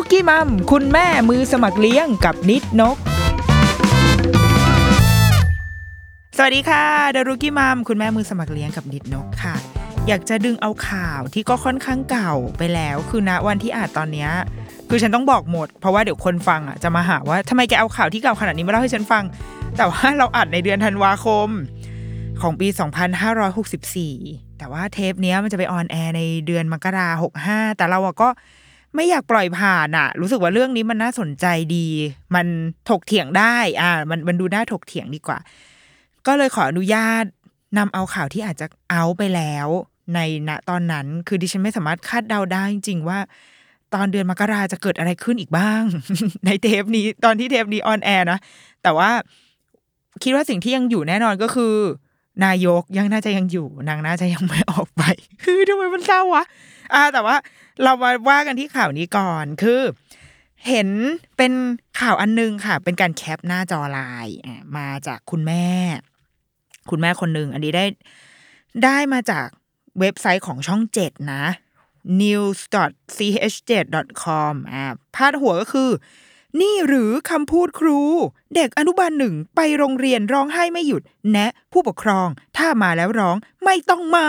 ดอะรุกี้มัมคุณแม่มือสมัครเลี้ยงกับนิดนก สวัสดีค่ะดอะรุกี้มัมคุณแม่มือสมัครเลี้ยงกับนิดนกค่ะ อยากจะดึงเอาข่าวที่ก็ค่อนข้างเก่าไปแล้ว คือณวันที่อานตอนเนี้ยคือฉันต้องบอกหมด เพราะว่าเดี๋ยวคนฟังอะจะมาหาว่าทำไมแกเอาข่าวที่เก่าขนาดนี้มาเล่าให้ฉันฟัง แต่ว่าเราอัดในเดือนธันวาคมของปี 2564 แต่ว่าเทปนี้มันจะไปออนแอร์ในเดือนมกราหกห้าแต่เราก็ ไม่อยากปล่อยผ่านอะรู้สึกว่าเรื่องนี้มันน่าสนใจดี มันถกเถียงได้ อ่า มันมันดูน่าถกเถียงดีกว่า ก็เลยขออนุญาตนำเอาข่าวที่อาจจะเอาไปแล้ว ในณตอนนั้น คือดิฉันไม่สามารถคาดเดาได้จริงๆว่า ตอนเดือนมกราจะเกิดอะไรขึ้นอีกบ้าง ในเทปนี้ตอนที่เทปนี้ on air นะแต่ว่าคิดว่าสิ่งที่ยังอยู่แน่นอนก็คือ นายกยังน่าจะยังอยู่ นางน่าจะยังไม่ออกไปคือทำไมมันเศร้าวะอ่า แต่ว่า เรามาว่ากันที่ข่าวนี้ก่อนคือ เห็นเป็นข่าวอันนึงค่ะ เป็นการ cap หน้าจอไลน์มาจากคุณแม่ คุณแม่คนหนึ่งอันนี้ได้ได้มาจากเว็บไซต์ของช่องเจ็ดนะ news.ch7.com อ่าพาดหัวก็คือ นี่หรือคำพูดครู เด็กอนุบาลหนึ่งไปโรงเรียนร้องไห้ไม่หยุด แนะผู้ปกครองถ้ามาแล้วร้องไม่ต้องมา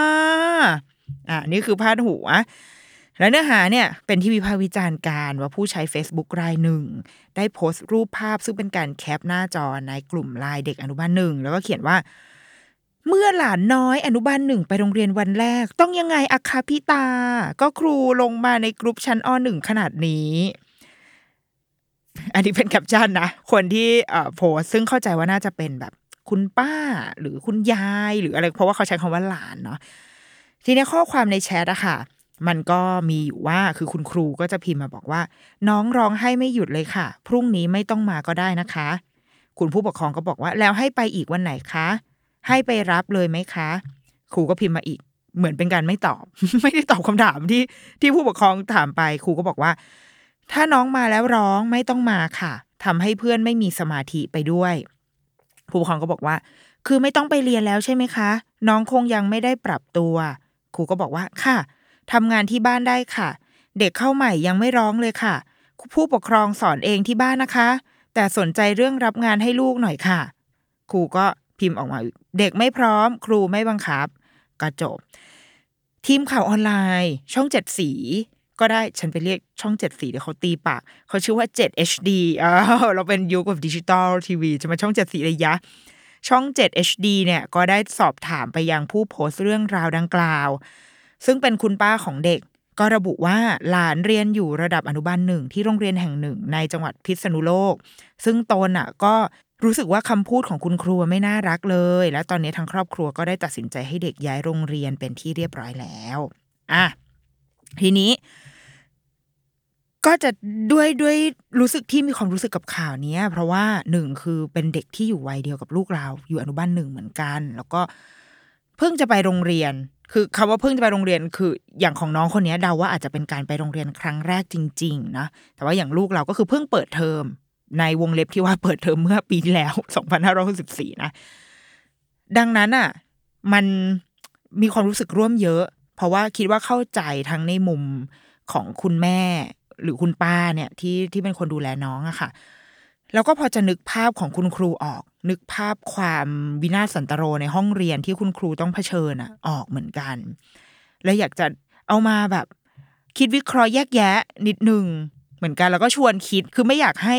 อ่านี่คือพาดหัว และเนื้อหาเนี่ยเป็นที่วิพากษ์วิจารณ์การว่าผู้ใช้ Facebook รายหนึ่ง ได้โพสต์รูปภาพซึ่งเป็นการแคปหน้าจอในกลุ่มไลน์เด็กอนุบาลหนึ่ง แล้วก็เขียนว่า เมื่อหลานน้อยอนุบาลหนึ่งไปโรงเรียนวันแรก ต้องยังไงอะคะพี่ตา ก็ครูลงมาในกลุ่มชั้นอหนึ่งขนาดนี้ อันนี้เป็นแคปชั่นนะคนที่โพสซึ่งเข้าใจว่าน่าจะเป็นแบบคุณป้าหรือคุณยายหรืออะไรเพราะว่าเขาใช้คำว่าหลานเนาะทีนี้ข้อความในแชทอะค่ะ มันก็มีอยู่ว่าคือคุณครูก็จะพิมพ์มาบอกว่า น้องร้องให้ไม่หยุดเลยค่ะ พรุ่งนี้ไม่ต้องมาก็ได้นะคะ คุณผู้ปกครองก็บอกว่าแล้วให้ไปอีกวันไหนคะ ให้ไปรับเลยไหมคะ ครูก็พิมพ์มาอีก เหมือนเป็นการไม่ตอบ ไม่ได้ตอบคำถามที่ที่ผู้ปกครองถามไปครูก็บอกว่า ถ้าน้องมาแล้วร้องไม่ต้องมาค่ะทำให้เพื่อนไม่มีสมาธิไปด้วยผู้ปกครองก็บอกว่า คือไม่ต้องไปเรียนแล้วใช่ไหมคะ น้องคงยังไม่ได้ปรับตัว ครูก็บอกว่าค่ะ ทำงานที่บ้านได้ค่ะ เด็กเข้าใหม่ยังไม่ร้องเลยค่ะ ผู้ปกครองสอนเองที่บ้านนะคะ แต่สนใจเรื่องรับงานให้ลูกหน่อยค่ะ ครูก็พิมพ์ออกมา เด็กไม่พร้อม ครูไม่บังคับ ก็จบ ทีมข่าวออนไลน์ ช่องเจ็ดสี ก็ได้ฉันไปเรียกช่องเจ็ดสีเดี๋ยวเขาตีปากเขาชื่อว่า 7 HD อ้าเราเป็นยุคแบบดิจิตอลทีวีจะมาช่องเจ็ดสีเลยยะช่อง 7 HD เนี่ยก็ได้สอบถามไปยังผู้โพสต์เรื่องราวดังกล่าว ซึ่งเป็นคุณป้าของเด็ก ก็ระบุว่าหลานเรียนอยู่ระดับอนุบาลหนึ่งที่โรงเรียนแห่งหนึ่งในจังหวัดพิษณุโลก ซึ่งตนอะก็รู้สึกว่าคำพูดของคุณครูไม่น่ารักเลย และตอนนี้ทางครอบครัวก็ได้ตัดสินใจให้เด็กย้ายโรงเรียนเป็นที่เรียบร้อยแล้วอะทีนี้ก็จะด้วยด้วยรู้สึกที่มีความรู้สึกกับข่าวนี้เพราะว่าหนึ่งคือเป็นเด็กที่อยู่วัยเดียวกับลูกเรา อยู่อนุบาลหนึ่งเหมือนกัน แล้วก็เพิ่งจะไปโรงเรียน คือคำว่าเพิ่งจะไปโรงเรียนคืออย่างของน้องคนนี้เดาว่าอาจจะเป็นการไปโรงเรียนครั้งแรกจริง ๆ นะแต่ว่าอย่างลูกเราก็คือเพิ่งเปิดเทอมในวงเล็บที่ว่าเปิดเทอมเมื่อปีที่แล้ว2564นะ ดังนั้นอะ มันมีความรู้สึกร่วมเยอะ เพราะว่าคิดว่าเข้าใจทั้งในมุมของคุณแม่หรือคุณป้าเนี่ยที่ที่เป็นคนดูแลน้องอะค่ะ แล้วก็พอจะนึกภาพของคุณครูออก นึกภาพความวินาศสันตโรในห้องเรียนที่คุณครูต้องเผชิญอะออกเหมือนกัน แล้วอยากจะเอามาแบบ คิดวิเคราะห์แยกแยะ นิดนึงเหมือนกัน แล้วก็ชวนคิดคือไม่อยากให้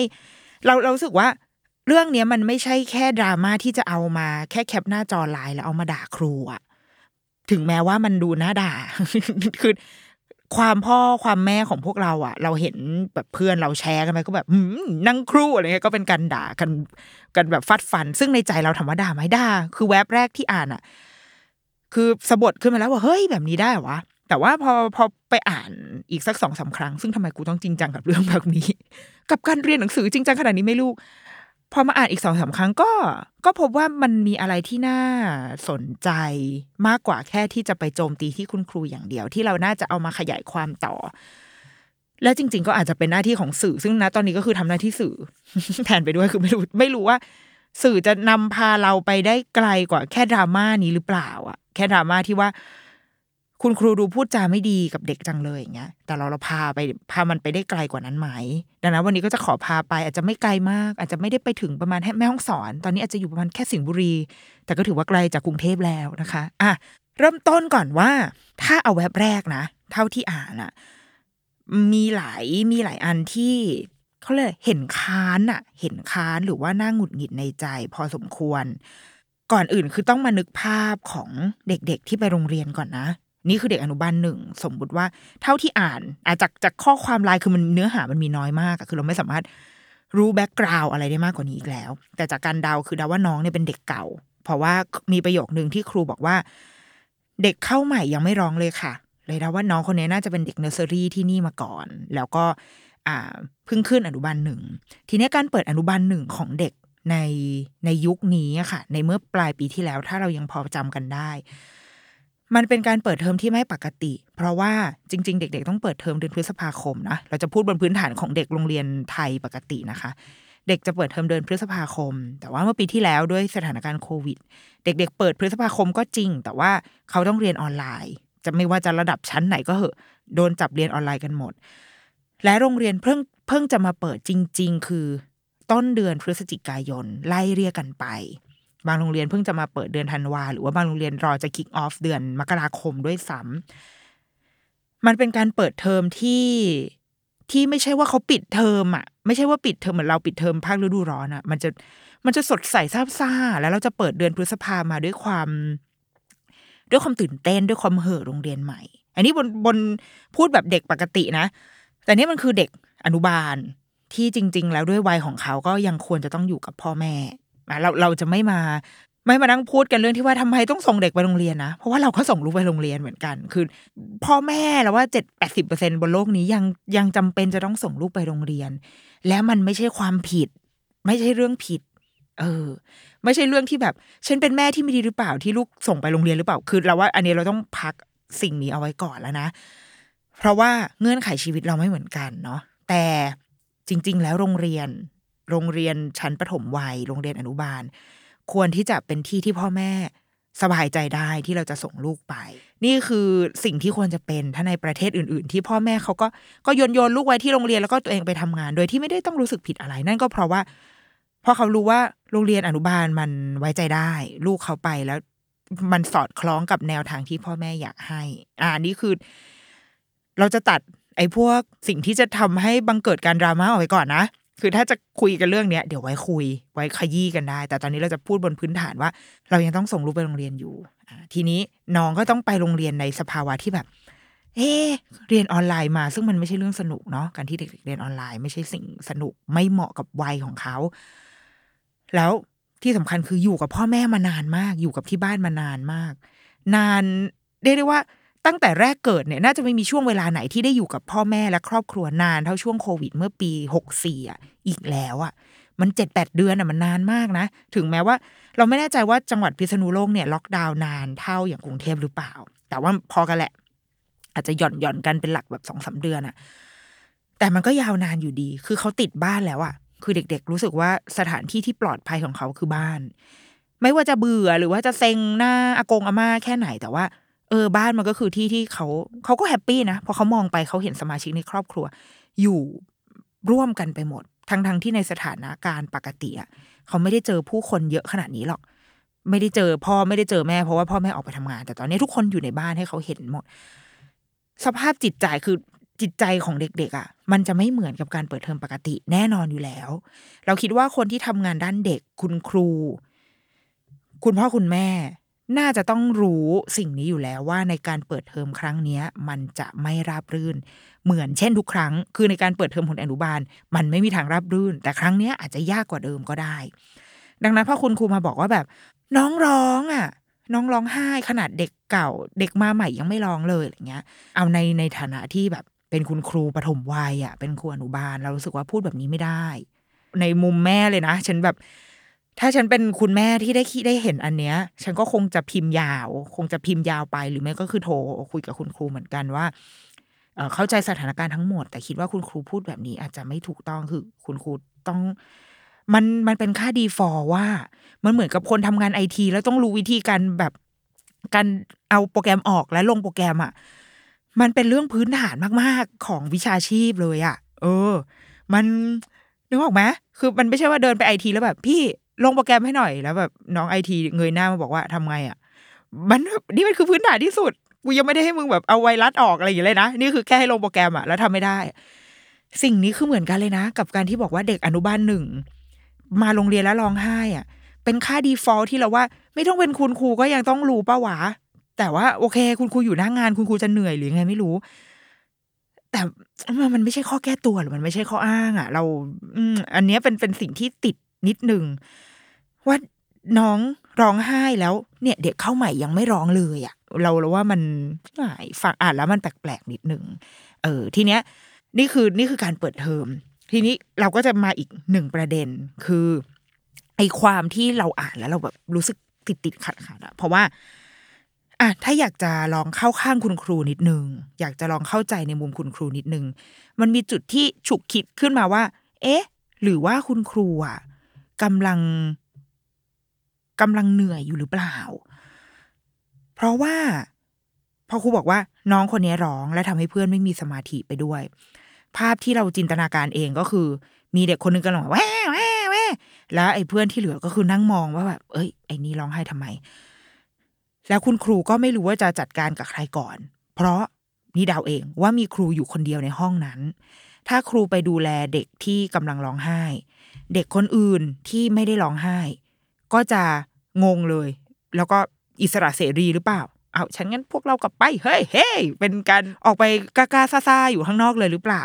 เราเราสึกว่าเรื่องเนี้ยมันไม่ใช่แค่ดราม่าที่จะเอามาแค่แคปหน้าจอไลน์แล้วเอามาด่าครูอะถึงแม้ว่ามันดูน่าด่าคือ ความพ่อความแม่ของพวกเราอะเราเห็นแบบเพื่อนเราแชร์กันไปก็แบบนั่งครูอะไรเงี้ยก็เป็นการด่ากันกันแบบฟัดฟัน ซึ่งในใจเราถามว่าด่าไหมด่าคือแวบแรกที่อ่านอะคือสะบดขึ้นมาแล้วว่าเฮ้ยแบบนี้ได้เหรอวะแต่ว่าพอพอไปอ่านอีกสักสองสาครั้ง ซึ่งทำไมกูต้องจริงจังกับเรื่องแบบนี้ กับการเรียนหนังสือจริงจังขนาดนี้ไม่รู้ พอมาอ่านอีกสองสาครั้งก็ ก็พบว่ามันมีอะไรที่น่าสนใจมากกว่าแค่ที่จะไปโจมตีที่คุณครูอย่างเดียว ที่เราน่าจะเอามาขยายความต่อ และจริง ๆ ก็อาจจะเป็นหน้าที่ของสื่อ ซึ่งนะตอนนี้ก็คือทำหน้าที่สื่อ แทนไปด้วยคือไม่รู้ไม่รู้ว่า สื่อจะนำพาเราไปได้ไกลกว่าแค่ดราม่านี้หรือเปล่าอะแค่ดราม่าที่ว่า คุณครูดูพูดจาไม่ดีกับเด็กจังเลยอย่างเงี้ย แต่เราเราพาไปพามันไปได้ไกลกว่านั้นไหม ดังนั้นวันนี้ก็จะขอพาไปอาจจะไม่ไกลมาก อาจจะไม่ได้ไปถึงประมาณแม่ห้องสอน ตอนนี้อาจจะอยู่ประมาณแค่สิงห์บุรี แต่ก็ถือว่าไกลจากกรุงเทพแล้วนะคะ อะเริ่มต้นก่อนว่า ถ้าเอาแว็บแรกนะ เท่าที่อ่านอะมีหลายมีหลายอันที่เขาเลยกเห็นค้านอะเห็นค้านหรือว่าน่าหงุดหงิดในใจ พอสมควร ก่อนอื่นคือต้องมานึกภาพของเด็กๆที่ไปโรงเรียนก่อนนะ นี่คือเด็กอนุบาลหนึ่งสมมุติว่าเท่าที่อ่านอาจากจากข้อความลน์คือมันเนื้อหามันมีน้อยมากคือเราไม่สามารถรู้แบ็กกราวอะไรได้มากกว่านี้อีกแล้ว แต่จากการเดาคือเดาว่าน้องเนี่ยเป็นเด็กเก่า เพราะว่ามีประโยคหนึ่งที่ครูบอกว่า เด็กเข้าใหม่ยังไม่ร้องเลยค่ะ เลยเดาว่าน้องคนนี้น่าจะเป็นเด็กเนอร์เซอรี่ที่นี่มาก่อน แล้วก็อ่าเพิ่งขึ้นอนุบาลหนึ่งทีนี้การเปิดอนุบาลหนึ่งของเด็กในในยุคนี้ค่ะ ในเมื่อปลายปีที่แล้วถ้าเรายังพอจำกันได้ มันเป็นการเปิดเทอมที่ไม่ปกติ เพราะว่าจริง ๆ เด็ก ๆ ต้องเปิดเทอมเดือนพฤษภาคมนะเราจะพูดบนพื้นฐานของเด็กโรงเรียนไทยปกตินะคะ เด็กจะเปิดเทอมเดือนพฤษภาคม แต่ว่าเมื่อปีที่แล้วด้วยสถานการณ์โควิด เด็ก ๆ เปิดพฤษภาคมก็จริง แต่ว่าเขาต้องเรียนออนไลน์ จะไม่ว่าจะระดับชั้นไหนก็เหอะโดนจับเรียนออนไลน์กันหมด และโรงเรียนเพิ่งเพิ่งจะมาเปิดจริง ๆ คือ ต้นเดือนพฤศจิกายนไล่เรียกกันไป บางโรงเรียนเพิ่งจะมาเปิดเดือนธันวาหรือว่าบางโรงเรียนรอจะ kick off เดือนมกราคมด้วยซ้ำมันเป็นการเปิดเทอมที่ที่ไม่ใช่ว่าเขาปิดเทอมอะ ไม่ใช่ว่าปิดเทอมเหมือนเราปิดเทอมภาคฤดูร้อนอะ มันจะมันจะสดใสซาบซ่า แล้วเราจะเปิดเดือนพฤษภามาด้วยความ ด้วยความตื่นเต้นด้วยความเห่อโรงเรียนใหม่ อันนี้บนบนพูดแบบเด็กปกตินะ แต่นี่มันคือเด็กอนุบาลที่จริง ๆ แล้วด้วยวัยของเขาก็ยังควรจะต้องอยู่กับพ่อแม่ เราเราจะไม่มาไม่มานั่งพูดกันเรื่องที่ว่าทำไมต้องส่งเด็กไปโรงเรียนนะ เพราะว่าเราก็ส่งลูกไปโรงเรียนเหมือนกัน คือพ่อแม่แล้วว่าเจ็ดแปดสิบเปอร์เซ็นบนโลกนี้ยังยังจำเป็นจะต้องส่งลูกไปโรงเรียน แล้วมันไม่ใช่ความผิด ไม่ใช่เรื่องผิด เออ ไม่ใช่เรื่องที่แบบ ฉันเป็นแม่ที่ไม่ดีหรือเปล่าที่ลูกส่งไปโรงเรียนหรือเปล่า คือเราว่า อันนี้เราต้องพักสิ่งนี้เอาไว้ก่อนแล้วนะ เพราะว่าเงื่อนไขชีวิตเราไม่เหมือนกันเนาะแต่จริง ๆ แล้วโรงเรียน โรงเรียนชั้นประถมวัย โรงเรียนอนุบาล ควรที่จะเป็นที่ที่พ่อแม่สบายใจได้ที่เราจะส่งลูกไป นี่คือสิ่งที่ควรจะเป็นถ้าในประเทศอื่น ๆ ที่พ่อแม่เขาก็ก็โยนโยนลูกไว้ที่โรงเรียนแล้วก็ตัวเองไปทำงาน โดยที่ไม่ได้ต้องรู้สึกผิดอะไร นั่นก็เพราะว่าพราะเขารู้ว่าโรงเรียนอนุบาลมันไว้ใจได้ ลูกเขาไปแล้วมันสอดคล้องกับแนวทางที่พ่อแม่อยากให้ อ่านี่คือ เราจะตัดไอ้พวกสิ่งที่จะทำให้บังเกิดการดราม่าออกไปก่อนนะ คือถ้าจะคุยกันเรื่องเนี้ยเดี๋ยวไว้คุย ไว้ขยี้กันได้ แต่ตอนนี้เราจะพูดบนพื้นฐานว่า เรายังต้องส่งลูกไปโรงเรียนอยู่ทีนี้น้องก็ต้องไปโรงเรียนในสภาวะที่แบบ เอเรียนออนไลน์มา ซึ่งมันไม่ใช่เรื่องสนุกเนาะการที่เด็กๆเรียนออนไลน์ไม่ใช่สิ่งสนุกไม่เหมาะกับวัยของเขา แล้วที่สำคัญคืออยู่กับพ่อแม่มานานมาก อยู่กับที่บ้านมานานมาก นานเรียกได้ว่า ตั้งแต่แรกเกิดเนี่ยน่าจะไม่มีช่วงเวลาไหนที่ได้อยู่กับพ่อแม่และครอบครัวนานเท่าช่วงโควิดเมื่อปีหกสี่อะอีกแล้วอะมันเจ็ดแปดเดือนอะมันนานมากนะ ถึงแม้ว่า เราไม่แน่ใจว่าจังหวัดพิษณุโลกเนี่ยล็อกดาวน์นานเท่าอย่างกรุงเทพหรือเปล่า แต่ว่าพอกันแหละ อาจจะหย่อนหย่อนกันเป็นหลักแบบสองสามเดือนอะ แต่มันก็ยาวนานอยู่ดี คือเขาติดบ้านแล้วอะ คือเด็ก ๆ รู้สึกว่าสถานที่ที่ปลอดภัยของเขาคือบ้าน ไม่ว่าจะเบื่อหรือว่าจะเซ็งหน้าอากงอาม่าแค่ไหนแต่ว่า เออบ้านมันก็คือที่ที่เขาเขาก็ happy นะพอเขามองไปเขาเห็นสมาชิกในครอบครัว อยู่ร่วมกันไปหมด ทั้งทั้งที่ในสถานการณ์ปกติอะเขาไม่ได้เจอผู้คนเยอะขนาดนี้หรอก ไม่ได้เจอพ่อไม่ได้เจอแม่เพราะว่าพ่อแม่ออกไปทำงาน แต่ตอนนี้ทุกคนอยู่ในบ้านให้เขาเห็นหมด สภาพจิตใจคือจิตใจของเด็กๆอะ มันจะไม่เหมือนกับการเปิดเทอมปกติแน่นอนอยู่แล้ว เราคิดว่าคนที่ทำงานด้านเด็กคุณครู คุณพ่อคุณแม่ น่าจะต้องรู้สิ่งนี้อยู่แล้วว่าในการเปิดเทอมครั้งนี้มันจะไม่ราบรื่น เหมือนเช่นทุกครั้ง คือในการเปิดเทอมของอนุบาล มันไม่มีทางราบรื่น แต่ครั้งนี้อาจจะยากกว่าเดิมก็ได้ ดังนั้นพ่อคุณครูมาบอกว่าแบบ น้องร้องอะ น้องร้องไห้ขนาดเด็กเก่า เด็กมาใหม่ยังไม่ร้องเลยอะไรเงี้ย เอาในในฐานะที่แบบ เป็นคุณครูปฐมวัยอะเป็นครูอนุบาลเรารู้สึกว่าพูดแบบนี้ไม่ได้ ในมุมแม่เลยนะฉันแบบ ถ้าฉันเป็นคุณแม่ที่ได้คิดได้เห็นอันเนี้ย ฉันก็คงจะพิมพ์ยาว คงจะพิมพ์ยาวไปหรือไม่ก็คือโทรคุยกับคุณครูเหมือนกันว่าเข้าใจสถานการณ์ทั้งหมด แต่คิดว่าคุณครูพูดแบบนี้อาจจะไม่ถูกต้องคือคุณครูต้องมันมันเป็นค่าดีฟอร์ว่า มันเหมือนกับคนทำงานไอทีแล้วต้องรู้วิธีการแบบการเอาโปรแกรมออกและลงโปรแกรมอะมันเป็นเรื่องพื้นฐานมาก ๆ ของวิชาชีพเลยอะ่ะ เออ มันนึกออกไหมคือมันไม่ใช่ว่าเดินไปไอทีแล้วแบบพี่ ลงโปรแกรมให้หน่อยแล้วแบบน้องไอทีเงยหน้ามาบอกว่าทำไงอะ มันนี่มันคือพื้นฐานที่สุดกูยังไม่ได้ให้มึงแบบเอาไวรัสออกอะไรอย่างเงี้ยเลยนะนี่คือแค่ให้ลงโปรแกรมอะแล้วทำไม่ได้ สิ่งนี้คือเหมือนกันเลยนะ กับการที่บอกว่าเด็กอนุบาลหนึ่งมาโรงเรียนแล้วร้องไห้อะ เป็นค่าดีฟอลที่เราว่า ไม่ต้องเป็นคุณครูก็ยังต้องรู้ป้าวะแต่ว่าโอเค คุณครูอยู่หน้างาน คุณครูจะเหนื่อยหรือไงไม่รู้ แต่มันไม่ใช่ข้อแก้ตัวหรือมันไม่ใช่ข้ออ้าง อะ เรา อืมอันนี้เป็นเป็นสิ่งที่ติด นิดหนึ่งว่าน้องร้องไห้แล้วเนี่ย เด็กเข้าใหม่ยังไม่ร้องเลยอะเราเราว่ามันฟังอ่านแล้วมันแปลกๆนิดหนึ่งเออ ทีเนี้ย นี่คือนี่คือการเปิดเทอมทีนี้เราก็จะมาอีกหนึ่งประเด็นคือไอความที่เราอ่านแล้วเราแบบรู้สึกติดติดขัดขัดอะเพราะว่าอะถ้าอยากจะลองเข้าข้างคุณครูนิดนึง อยากจะลองเข้าใจในมุมคุณครูนิดนึง มันมีจุดที่ฉุกคิดขึ้นมาว่า เอ๊ะ หรือว่าคุณครูอะ กำลังกำลังเหนื่อยอยู่หรือเปล่า เพราะว่าพอครูบอกว่าน้องคนนี้ร้องและทำให้เพื่อนไม่มีสมาธิไปด้วย ภาพที่เราจินตนาการเองก็คือ มีเด็กคนนึงกำลังแว่แว่แว่แล้วไอ้เพื่อนที่เหลือก็คือนั่งมองว่าแบบเอ้ยไอ้นี่ร้องไห้ทำไม แล้วคุณครูก็ไม่รู้ว่าจะจัดการกับใครก่อน เพราะนี่เดาเองว่ามีครูอยู่คนเดียวในห้องนั้น ถ้าครูไปดูแลเด็กที่กำลังร้องไห้ เด็กคนอื่นที่ไม่ได้ร้องไห้ ก็จะงงเลย แล้วก็อิสระเสรีหรือเปล่าเอาฉันงั้นพวกเรากลับไปเฮ้ยเฮ้ยเป็นการออกไปกล้าๆซ่าอยู่ข้างนอกเลยหรือเปล่า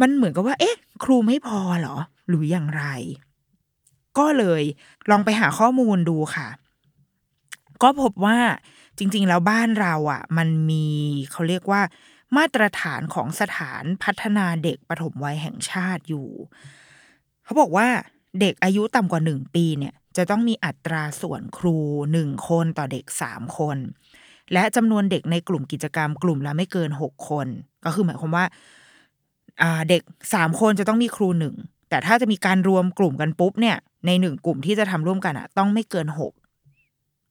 มันเหมือนกับว่า เอ๊ะ ครูไม่พอเหรอ หรืออย่างไร ก็เลยลองไปหาข้อมูลดูค่ะ ก็พบว่าจริง ๆ แล้วบ้านเราอะ มันมีเขาเรียกว่า มาตรฐานของสถานพัฒนาเด็กปฐมวัยแห่งชาติอยู่ เขาบอกว่าเด็กอายุต่ำกว่าหนึ่งปีเนี่ย จะต้องมีอัตราส่วนครูหนึ่งคนต่อเด็กสามคน และจำนวนเด็กในกลุ่มกิจกรรม กลุ่มละไม่เกินหกคน ก็คือหมายความว่าเด็กสามคนจะต้องมีครูหนึ่งแต่ถ้าจะมีการรวมกลุ่มกันปุ๊บเนี่ย ในหนึ่งกลุ่มที่จะทำร่วมกันอะต้องไม่เกินหก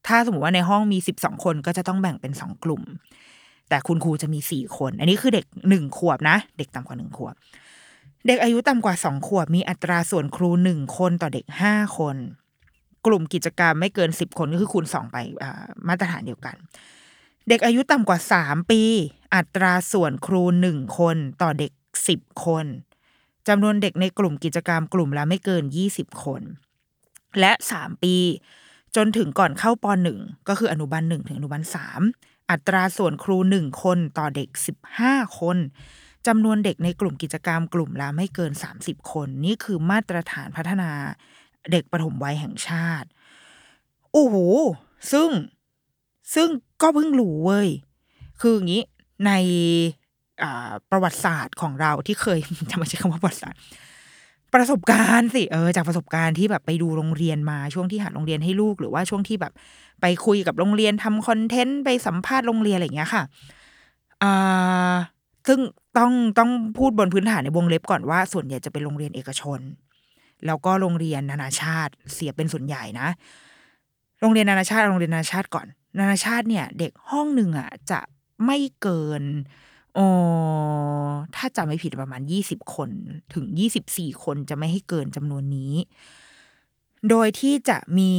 ถ้าสมมติว่าในห้องมีสิบสองคนก็จะต้องแบ่งเป็นสองกลุ่ม แต่คุณครูจะมีสี่คน อันนี้คือเด็กหนึ่งขวบนะ เด็กต่ำกว่าหนึ่งขวบ เด็กอายุต่ำกว่าสองขวบมีอัตราส่วนครูหนึ่งคนต่อเด็กห้าคน กลุ่มกิจกรรมไม่เกินสิบคนก็คือคูณสองไปมาตรฐานเดียวกัน เด็กอายุต่ำกว่าสามปี อัตราส่วนครูหนึ่งคนต่อเด็กสิบคนจำนวนเด็กในกลุ่มกิจกรรมกลุ่มละไม่เกินยี่สิบคน และสามปี จนถึงก่อนเข้าปหนึ่งก็คืออนุบาลหนึ่งถึงอนุบาลสามอัตราส่วนครูหนึ่งคนต่อเด็กสิบห้าคน จำนวนเด็กในกลุ่มกิจกรรมกลุ่มละไม่เกินสามสิบคน นี่คือมาตรฐานพัฒนาเด็กปฐมวัยแห่งชาติโอ้โหซึ่งซึ่งก็เพิ่งรู้เว้ย คืออย่างนี้ในประวัติศาสตร์ของเราที่เคยจะไม่ใช่คำว่าประวัติศาสตร์ ประสบการณ์สิเออจากประสบการณ์ที่แบบไปดูโรงเรียนมาช่วงที่หาโรงเรียนให้ลูก หรือว่าช่วงที่แบบ ไปคุยกับโรงเรียนทำคอนเทนต์ไปสัมภาษณ์โรงเรียนอะไรอย่างเงี้ยค่ะอ่าซึ่ง ต้องต้องพูดบนพื้นฐานในวงเล็บก่อนว่า ส่วนใหญ่จะเป็นโรงเรียนเอกชน แล้วก็โรงเรียนนานาชาติเสียเป็นส่วนใหญ่นะ โรงเรียนนานาชาติโรงเรียนนานาชาติก่อน นานาชาติเนี่ย เด็กห้องหนึ่งอะจะไม่เกินออถ้าจำไม่ผิดประมาณยี่สิบคน ถึงยี่สิบสี่คนจะไม่ให้เกินจำนวนนี้ โดยที่จะมี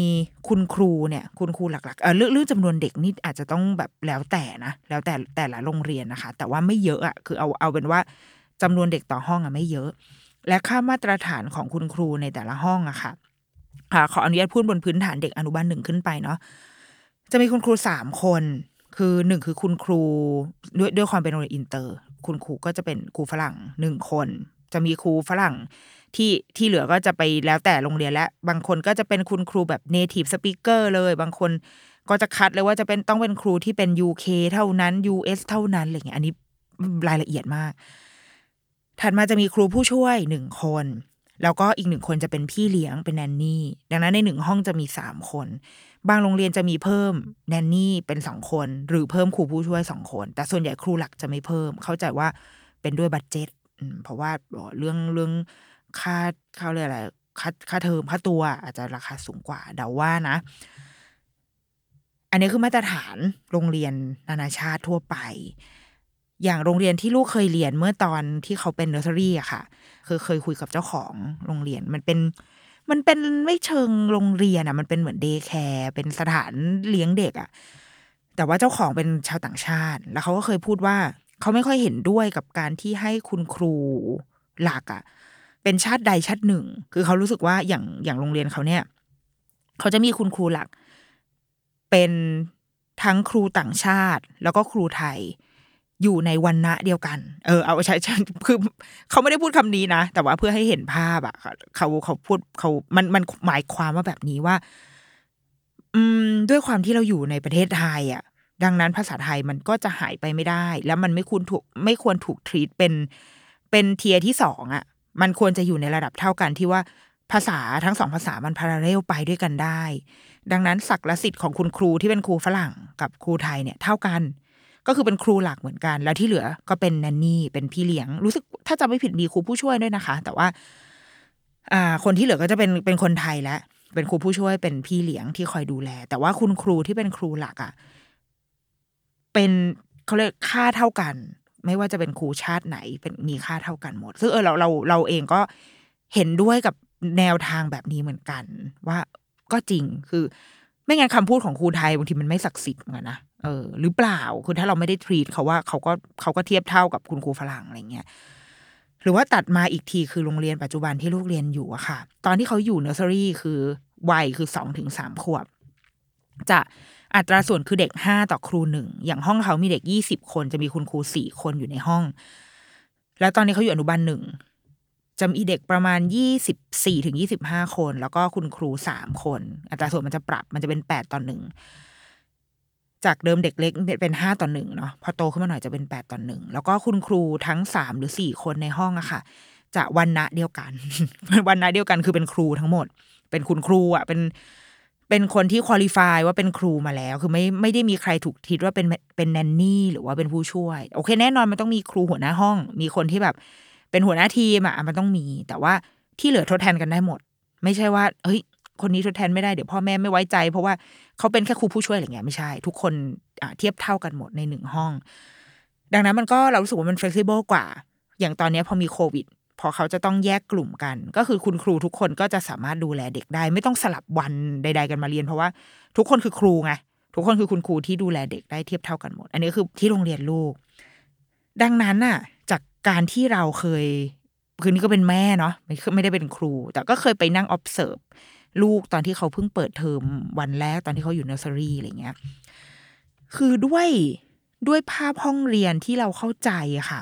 คุณครูเนี่ยคุณครูหลักๆเออเรื่องเรื่องจำนวนเด็กนี่อาจจะต้องแบบแล้วแต่นะแล้วแต่แต่ละโรงเรียนนะคะ แต่ว่าไม่เยอะอะคือเอาเอาเป็นว่าจำนวนเด็กต่อห้องอะไม่เยอะ และค่ามาตรฐานของคุณครูในแต่ละห้องอะค่ะค่ะขออนุญาตพูดบนพื้นฐานเด็กอนุบาลหนึ่งขึ้นไปเนาะจะมีคุณครูสามคนคือหนึ่งคือคุณครูด้วยด้วยความเป็นโรงเรียนอินเตอร์ คุณครูก็จะเป็นครูฝรั่งหนึ่งคน จะมีครูฝรั่งที่ที่เหลือก็จะไปแล้วแต่โรงเรียนและบางคนก็จะเป็นคุณครูแบบ native speaker เลย บางคนก็จะคัดเลยว่าจะเป็นต้องเป็นครูที่เป็น UK เท่านั้น US เท่านั้นอะไรเงี้ยอันนี้รายละเอียดมาก ถัดมาจะมีครูผู้ช่วยหนึ่งคน แล้วก็อีกหนึ่งคนจะเป็นพี่เลี้ยงเป็นแนนนี่ ดังนั้นในหนึ่งห้องจะมีสามคน บางโรงเรียนจะมีเพิ่มแนนนี่เป็นสองคน หรือเพิ่มครูผู้ช่วยสองคน แต่ส่วนใหญ่ครูหลักจะไม่เพิ่ม เข้าใจว่าเป็นด้วยบัตเจ็ต เพราะว่าเรื่องเรื่องค่าเขาเรียกอะไรค่าค่าเทอมค่าตัวอาจจะราคาสูงกว่าเดาว่านะ อันนี้คือมาตรฐานโรงเรียนนานาชาติทั่วไป อย่างโรงเรียนที่ลูกเคยเรียนเมื่อตอนที่เขาเป็นเนอร์เซอรี่อะค่ะ คือเคยคุยกับเจ้าของโรงเรียนมันเป็นมันเป็นไม่เชิงโรงเรียนอะมันเป็นเหมือน day care เป็นสถานเลี้ยงเด็กอะแต่ว่าเจ้าของเป็นชาวต่างชาติ แล้วเขาก็เคยพูดว่า เขาไม่ค่อยเห็นด้วยกับการที่ให้คุณครูหลักอะเป็นชาติใดชาติหนึ่ง คือเขารู้สึกว่าอย่างอย่างโรงเรียนเขาเนี่ย เขาจะมีคุณครูหลัก เป็นทั้งครูต่างชาติ แล้วก็ครูไทยอยู่ในวันณะเดียวกัน เออ เอาใช้ใช้คือเขาไม่ได้พูดคำนี้นะ แต่ว่าเพื่อให้เห็นภาพอะเขาเขาพูดเขา มันมันหมายความว่าแบบนี้ว่า อืม ด้วยความที่เราอยู่ในประเทศไทยอะ ดังนั้นภาษาไทยมันก็จะหายไปไม่ได้ แล้วมันไม่ควรถูกไม่ควรถูกทรีตเป็นเป็นเทียที่สองอะมันควรจะอยู่ในระดับเท่ากันที่ว่าภาษาทั้งสองภาษามันพาราเรลไปด้วยกันได้ ดังนั้นศักดิ์สิทธิ์ของคุณครูที่เป็นครูฝรั่งกับครูไทยเนี่ยเท่ากัน ก็คือเป็นครูหลักเหมือนกัน แล้วที่เหลือก็เป็นแนนนี่เป็นพี่เลี้ยง รู้สึกถ้าจะไม่ผิดมีครูผู้ช่วยด้วยนะคะ แต่ว่าอ่าคนที่เหลือก็จะเป็นเป็นคนไทยแล้วเป็นครูผู้ช่วยเป็นพี่เลี้ยงที่คอยดูแล แต่ว่าคุณครูที่เป็นครูหลักอะ่ะ เป็นเขาเรียกค่าเท่ากัน ไม่ว่าจะเป็นครูชาติไหน เป็นมีค่าเท่ากันหมด ซึ่งเออเราเราเราเองก็เห็นด้วยกับแนวทางแบบนี้เหมือนกัน ว่าก็จริงคือ ไม่งั้นคำพูดของครูไทยบางทีมันไม่ศักดิ์สิทธิ์เหมือนกันนะเออหรือเปล่าคือถ้าเราไม่ได้ทรีตเขาว่าเขาก็เขาก็เทียบเท่ากับคุณครูฝรั่งอะไรเงี้ยหรือว่าตัดมาอีกทีคือโรงเรียนปัจจุบันที่ลูกเรียนอยู่อะค่ะ ตอนที่เขาอยู่เนอร์เซอรี่คือวัยคือสองถึงสามขวบ จะ อัตราส่วนคือเด็กห้าต่อครูหนึ่งอย่างห้องเขามีเด็กยี่สิบคนจะมีคุณครูสี่คนอยู่ในห้อง แล้วตอนนี้เขาอยู่อนุบาลหนึ่งจะมีเด็กประมาณยี่สิบสี่ถึงยี่สิบห้าคน แล้วก็คุณครูสามคน อัตราส่วนมันจะปรับมันจะเป็นแปดต่อหนึ่งจากเดิมเด็กเล็กเป็นห้าต่อหนึ่งเนาะพอโตขึ้นมาหน่อยจะเป็นแปดต่อหนึ่งแล้วก็คุณครูทั้งสามหรือสี่คนในห้องอะค่ะ จะวันณะเดียวกันวันณะเดียวกันคือเป็นครูทั้งหมด เป็นคุณครูอะเป็น เป็นคนที่คุริฟายว่าเป็นครูมาแล้ว คือไม่ไม่ได้มีใครถูกทิดว่าเป็นเป็นแนนนี่หรือว่าเป็นผู้ช่วย โอเค แน่นอนมันต้องมีครูหัวหน้าห้อง มีคนที่แบบ เป็นหัวหน้าทีมอะมันต้องมี แต่ว่าที่เหลือทดแทนกันได้หมด ไม่ใช่ว่า เฮ้ย คนนี้ทดแทนไม่ได้เดี๋ยวพ่อแม่ไม่ไว้ใจ เพราะว่าเขาเป็นแค่ครูผู้ช่วยอะไรเงี้ยไม่ใช่ ทุกคนเทียบเท่ากันหมดในหนึ่งห้อง ดังนั้นมันก็เรารู้สึกว่ามันเฟกซิเบิลกว่า อย่างตอนนี้พอมีโควิด พอเขาจะต้องแยกกลุ่มกัน ก็คือคุณครูทุกคนก็จะสามารถดูแลเด็กได้ ไม่ต้องสลับวันใด ๆ กันมาเรียน เพราะว่าทุกคนคือครูไงทุกคนคือคุณครูที่ดูแลเด็กได้เทียบเท่ากันหมด อันนี้คือที่โรงเรียนลูก ดังนั้นน่ะ จากการที่เราเคยคือนี่ก็เป็นแม่เนาะไม่ไม่ได้เป็นครู แต่ก็เคยไปนั่ง observe ลูกตอนที่เขาเพิ่งเปิดเทอมวันแรกตอนที่เขาอยู่เนอร์เซอรี่อะไรเงี้ย คือด้วยด้วยภาพห้องเรียนที่เราเข้าใจค่ะ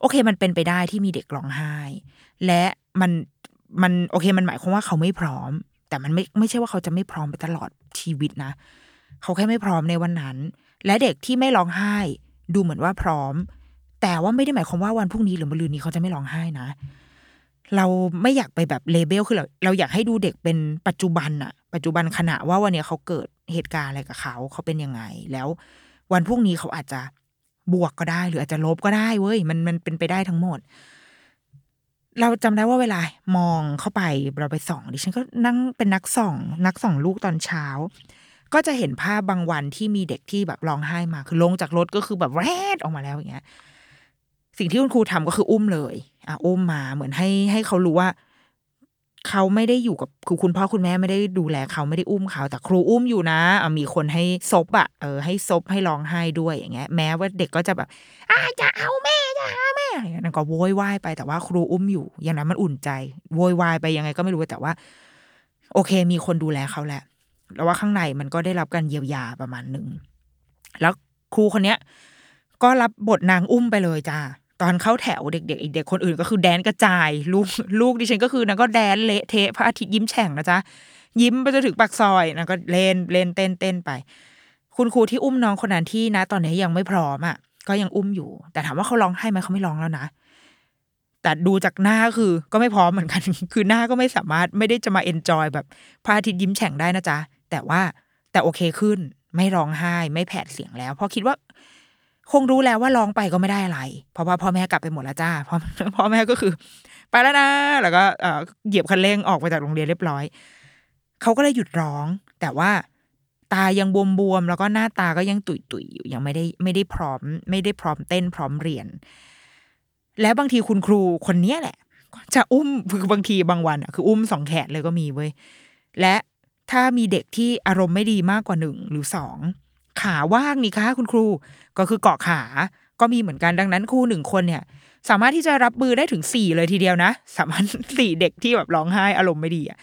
โอเค มันเป็นไปได้ที่มีเด็กร้องไห้ และมันมันโอเคมันหมายความว่าเขาไม่พร้อม แต่มันไม่ไม่ใช่ว่าเขาจะไม่พร้อมไปตลอดชีวิตนะ เขาแค่ไม่พร้อมในวันนั้น และเด็กที่ไม่ร้องไห้ ดูเหมือนว่าพร้อม แต่ว่าไม่ได้หมายความว่าวันพรุ่งนี้หรือมะรืนนี้เขาจะไม่ร้องไห้นะ เราไม่อยากไปแบบเลเบลคือเราเราอยากให้ดูเด็กเป็นปัจจุบันอะปัจจุบันขณะว่าวันนี้เขาเกิดเหตุการณ์อะไรกับเขาเขาเป็นยังไง แล้ววันพรุ่งนี้เขาอาจจะ บวกก็ได้ หรืออาจจะลบก็ได้เว้ยมันมันเป็นไปได้ทั้งหมด เราจำได้ว่าเวลามองเข้าไปเราไปส่องดิฉันก็นั่งเป็นนักส่อง นักส่องลูกตอนเช้า ก็จะเห็นภาพบางวันที่มีเด็กที่แบบร้องไห้มา คือลงจากรถก็คือแบบแรดออกมาแล้วอย่างเงี้ย สิ่งที่คุณครูทำก็คืออุ้มเลยอะอุ้มมาเหมือนให้ให้เขารู้ว่า เขาไม่ได้อยู่กับคือคุณพ่อคุณแม่ไม่ได้ดูแลเขาไม่ได้อุ้มเขา แต่ครูอุ้มอยู่นะมีคนให้ซบอะเออให้ซบให้ร้องไห้ด้วยอย่างเงี้ย แม้ว่าเด็กก็จะแบบอาจะเอาแม่จะหาแม่อะไรเงี้ยนั่นก็โวยวายไปแต่ว่าครูอุ้มอยู่ อย่างนั้นมันอุ่นใจโวยวายไปยังไงก็ไม่รู้แต่ว่า โอเค มีคนดูแลเขาแหละแล้วว่าข้างในมันก็ได้รับการเยียวยาประมาณหนึ่งแล้วครูคนเนี้ย ก็รับบทนางอุ้มไปเลยจ้า ตอนเข้าแถวเด็กๆอีกเด็กคนอื่นก็คือแดนกระจาย ลูกลูกดิฉันก็คือนางก็แดนเละเทะพระอาทิตย์ยิ้มแฉ่งนะจ๊ะยิ้มไปจนถึงปากซอยนางก็เล่นเล่นเต้นเต้นไป คุณครูที่อุ้มน้องคนนั้นที่นะ ตอนนี้ยังไม่พร้อมอะก็ยังอุ้มอยู่ แต่ถามว่าเขาร้องไห้ไหมเขาไม่ร้องแล้วนะแต่ดูจากหน้าคือก็ไม่พร้อมเหมือนกัน คือหน้าก็ไม่สามารถไม่ได้จะมาเอนจอยแบบพระอาทิตย์ยิ้มแฉ่งได้นะจ๊ะแต่ว่าแต่โอเคขึ้น ไม่ร้องไห้ไม่แผดเสียงแล้ว เพราะคิดว่า คงรู้แล้วว่าร้องไปก็ไม่ได้อะไร เพราะว่าพ่อแม่กลับไปหมดแล้วจ้าพ่อพ่อแม่ก็คือ ไปแล้วนะ แล้วก็เอ่อเหยียบคันเร่งออกไปจากโรงเรียนเรียบร้อย เขาก็เลยหยุดร้อง แต่ว่าตายังบวมๆแล้วก็หน้าตาก็ยังตุยๆอยู่ยังไม่ได้ไม่ได้พร้อม ไม่ได้พร้อมเต้นพร้อมเรียน แล้วบางทีคุณครูคนเนี้ยแหละ จะอุ้มคือบางทีบางวันอะคืออุ้มสองแขนเลยก็มีเว้ยและถ้ามีเด็กที่อารมณ์ไม่ดีมากกว่าหนึ่งหรือสอง ขาว่างนี่คะคุณครู ก็คือเกาะขา ก็มีเหมือนกันดังนั้นครูหนึ่งคนเนี่ย สามารถที่จะรับมือได้ถึงสี่เลยทีเดียวนะ สามารถสี่เด็กที่แบบร้องไห้อารมณ์ไม่ดีอะ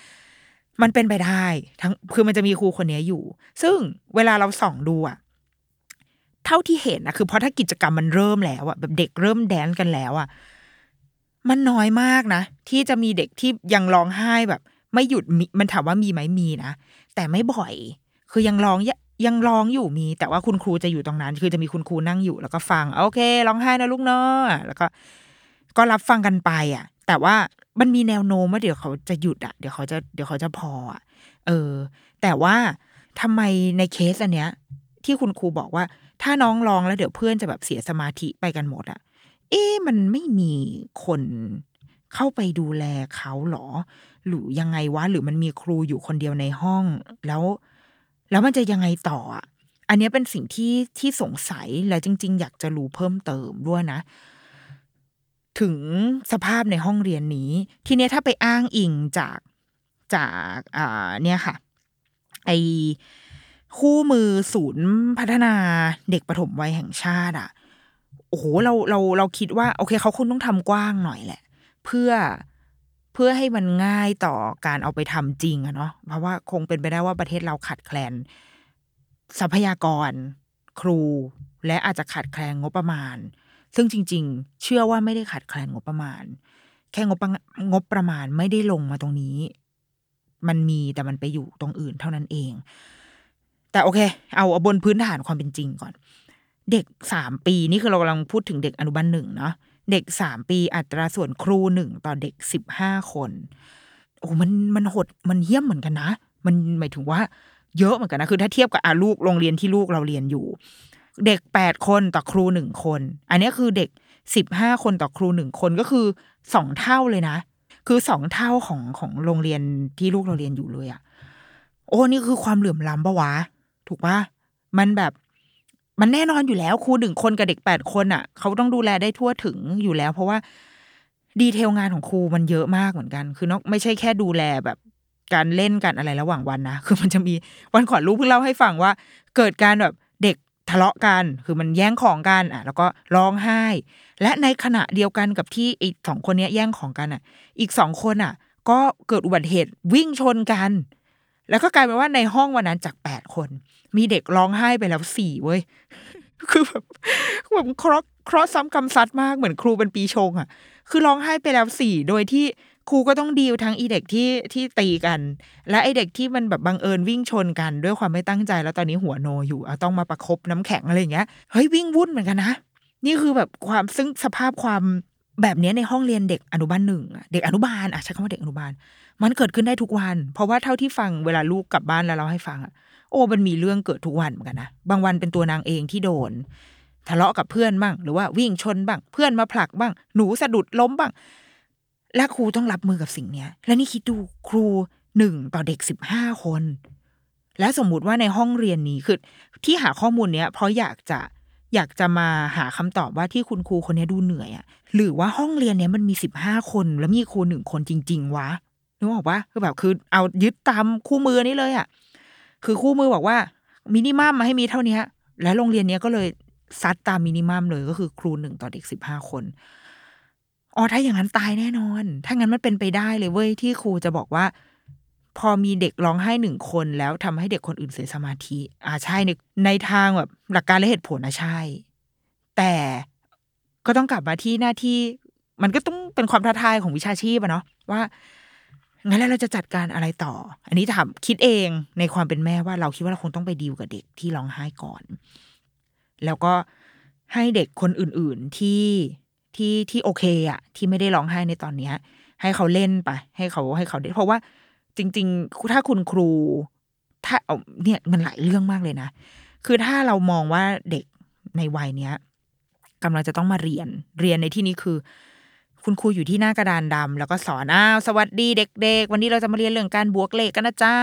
มันเป็นไปได้ ทั้งคือมันจะมีครูคนนี้อยู่ ซึ่งเวลาเราส่องดูอะเท่าที่เห็นนะคือเพราะถ้ากิจกรรมมันเริ่มแล้วอะแบบเด็กเริ่มแดนกันแล้วอะมันน้อยมากนะ ที่จะมีเด็กที่ยังร้องไห้แบบ ไม่หยุดมิมันถามว่ามีไหมมีนะแต่ไม่บ่อย คือยังร้อง ยังร้องอยู่มีแต่ว่าคุณครูจะอยู่ตรงนั้น คือจะมีคุณครูนั่งอยู่แล้วก็ฟัง โอเคร้องไห้นะลูกเนาะแล้วก็ ก็รับฟังกันไปอะ แต่ว่ามันมีแนวโน้มว่าเดี๋ยวเขาจะหยุดอะ เดี๋ยวเขาจะเดี๋ยวเขาจะพออะ เออ แต่ว่าทำไมในเคสอันเนี้ย ที่คุณครูบอกว่า ถ้าน้องร้องแล้วเดี๋ยวเพื่อนจะแบบเสียสมาธิไปกันหมดอะ เอ๊ะมันไม่มีคนเข้าไปดูแลเขาหรอ หรือยังไงวะหรือมันมีครูอยู่คนเดียวในห้องแล้ว แล้วมันจะยังไงต่ออะอันนี้เป็นสิ่งที่ที่สงสัยและจริง ๆ อยากจะรู้เพิ่มเติมด้วยนะ ถึงสภาพในห้องเรียนนี้ ทีเนี้ยถ้าไปอ้างอิงจากจากอ่าเนี่ยค่ะ ไอคู่มือศูนย์พัฒนาเด็กปฐมวัยแห่งชาติอะโอ้โหเราเราเราคิดว่า โอเค เขาคงต้องทำกว้างหน่อยแหละ เพื่อ เพื่อให้มันง่ายต่อการเอาไปทำจริงอะเนาะเพราะว่าคงเป็นไปได้ว่าประเทศเราขาดแคลน ทรัพยากร ครู และอาจจะขาดแคลนงบประมาณ ซึ่งจริง ๆ เชื่อว่าไม่ได้ขาดแคลนงบประมาณ แค่งบงบประมาณไม่ได้ลงมาตรงนี้ มันมีแต่มันไปอยู่ตรงอื่นเท่านั้นเอง แต่โอเค เอาเอาบนพื้นฐานความเป็นจริงก่อน เด็กสามปีนี่คือเรากำลังพูดถึงเด็กอนุบาลหนึ่งเนาะ เด็กสามปีอัตราส่วนครูหนึ่งต่อเด็กสิบห้าคน โอ้มันมันหดมันเยี่ยมเหมือนกันนะ มันหมายถึงว่าเยอะเหมือนกันนะ คือถ้าเทียบกับอาลูกโรงเรียนที่ลูกเราเรียนอยู่ เด็กแปดคนต่อครูหนึ่งคน อันนี้คือเด็กสิบห้าคนต่อครูหนึ่งคนก็คือสองเท่าเลยนะ คือสองเท่าของของโรงเรียนที่ลูกเราเรียนอยู่เลยอะโอ้นี่คือความเหลื่อมล้ำปะวะ ถูกปะมันแบบ มันแน่นอนอยู่แล้วครูหนึ่งคนกับเด็กแปดคนอะ เขาต้องดูแลได้ทั่วถึงอยู่แล้ว เพราะว่าดีเทลงานของครูมันเยอะมากเหมือนกัน คือนอกไม่ใช่แค่ดูแลแบบการเล่นกันอะไรระหว่างวันนะคือมันจะมีวันก่อนลูกเพิ่งเล่าให้ฟังว่า เกิดการแบบเด็กทะเลาะกัน คือมันแย่งของกันอะ แล้วก็ร้องไห้ และในขณะเดียวกันกับที่อีกสองคนเนี้ยแย่งของกันอะ อีกสองคนอะ ก็เกิดอุบัติเหตุวิ่งชนกัน แล้วก็กลายเป็นว่าในห้องวันนั้นจากแปดคน มีเด็กร้องไห้ไปแล้วสี่เว้ยคือแบบแบบครอครอซ้ำกำซัดมากเหมือนครูเป็นปีชงอะคือร้องไห้ไปแล้วสี่โดยที่ครูก็ต้องดีลทั้งอีเด็กที่ที่ตีกัน และไอเด็กที่มันแบบบังเอิญวิ่งชนกันด้วยความไม่ตั้งใจแล้วตอนนี้หัวโนอยู่เอาต้องมาประคบน้ำแข็งอะไรอย่างเงี้ยเฮ้ยวิ่งวุ่นเหมือนกันนะนี่คือแบบความซึ่งสภาพความแบบนี้ในห้องเรียนเด็กอนุบาลหนึ่งอะเด็กอนุบาลอะใช้คำว่าเด็กอนุบาล มันเกิดขึ้นได้ทุกวัน เพราะว่าเท่าที่ฟังเวลาลูกกลับบ้านแล้วเราให้ฟังอะ โอ้มันมีเรื่องเกิดทุกวันเหมือนกันนะบางวันเป็นตัวนางเองที่โดน ทะเลาะกับเพื่อนบ้างหรือว่าวิ่งชนบ้าง เพื่อนมาผลักบ้าง หนูสะดุดล้มบ้าง และครูต้องรับมือกับสิ่งเนี้ย และนี่คิดดูครูหนึ่งต่อเด็กสิบห้าคน และสมมุติว่าในห้องเรียนนี้คือที่หาข้อมูลเนี้ย เพราะอยากจะอยากจะมาหาคำตอบว่าที่คุณครูคนนี้ดูเหนื่อยอะ่ะหรือว่าห้องเรียนเนี้ยมันมีสิบห้าคน แล้วมีครูหนึ่งคนจริง ๆ วะนึกออกปะคือแบบคือเอายึดตามคู่มือนี้เลยอะ คือคู่มือบอกว่ามินิมัมมาให้มีเท่านี้และโรงเรียนเนี้ยก็เลยซัดตามมินิมัมเลยก็คือครูหนึ่งต่อเด็กสิบห้าคนอ๋อถ้าอย่างนั้นตายแน่นอน ถ้างั้นมันเป็นไปได้เลยเว้ยที่ครูจะบอกว่า พอมีเด็กร้องไห้หนึ่งคนแล้วทำให้เด็กคนอื่นเสียสมาธิ อ่าใช่ในในทางแบบหลักการและเหตุผลนะใช่ แต่ก็ต้องกลับมาที่หน้าที่ มันก็ต้องเป็นความท้าทายของวิชาชีพอะเนาะว่า งั้นแล้วเราจะจัดการอะไรต่อ อันนี้ถามคิดเองในความเป็นแม่ว่าเราคิดว่าเราคงต้องไปดีลกับเด็กที่ร้องไห้ก่อน แล้วก็ให้เด็กคนอื่นๆที่ที่ที่โอเคอะที่ไม่ได้ร้องไห้ในตอนเนี้ย ให้เขาเล่นไป ให้เขาให้เขาได้เพราะว่าจริง ๆ ถ้าคุณครู ถ้าเอาเนี่ยมันหลายเรื่องมากเลยนะ คือถ้าเรามองว่าเด็กในวัยเนี้ยกำลังจะต้องมาเรียน เรียนในที่นี้คือ คุณครูอยู่ที่หน้ากระดานดำแล้วก็สอนอ้าวสวัสดีเด็ก ๆ วันนี้เราจะมาเรียนเรื่องการบวกเลขกันนะจ้า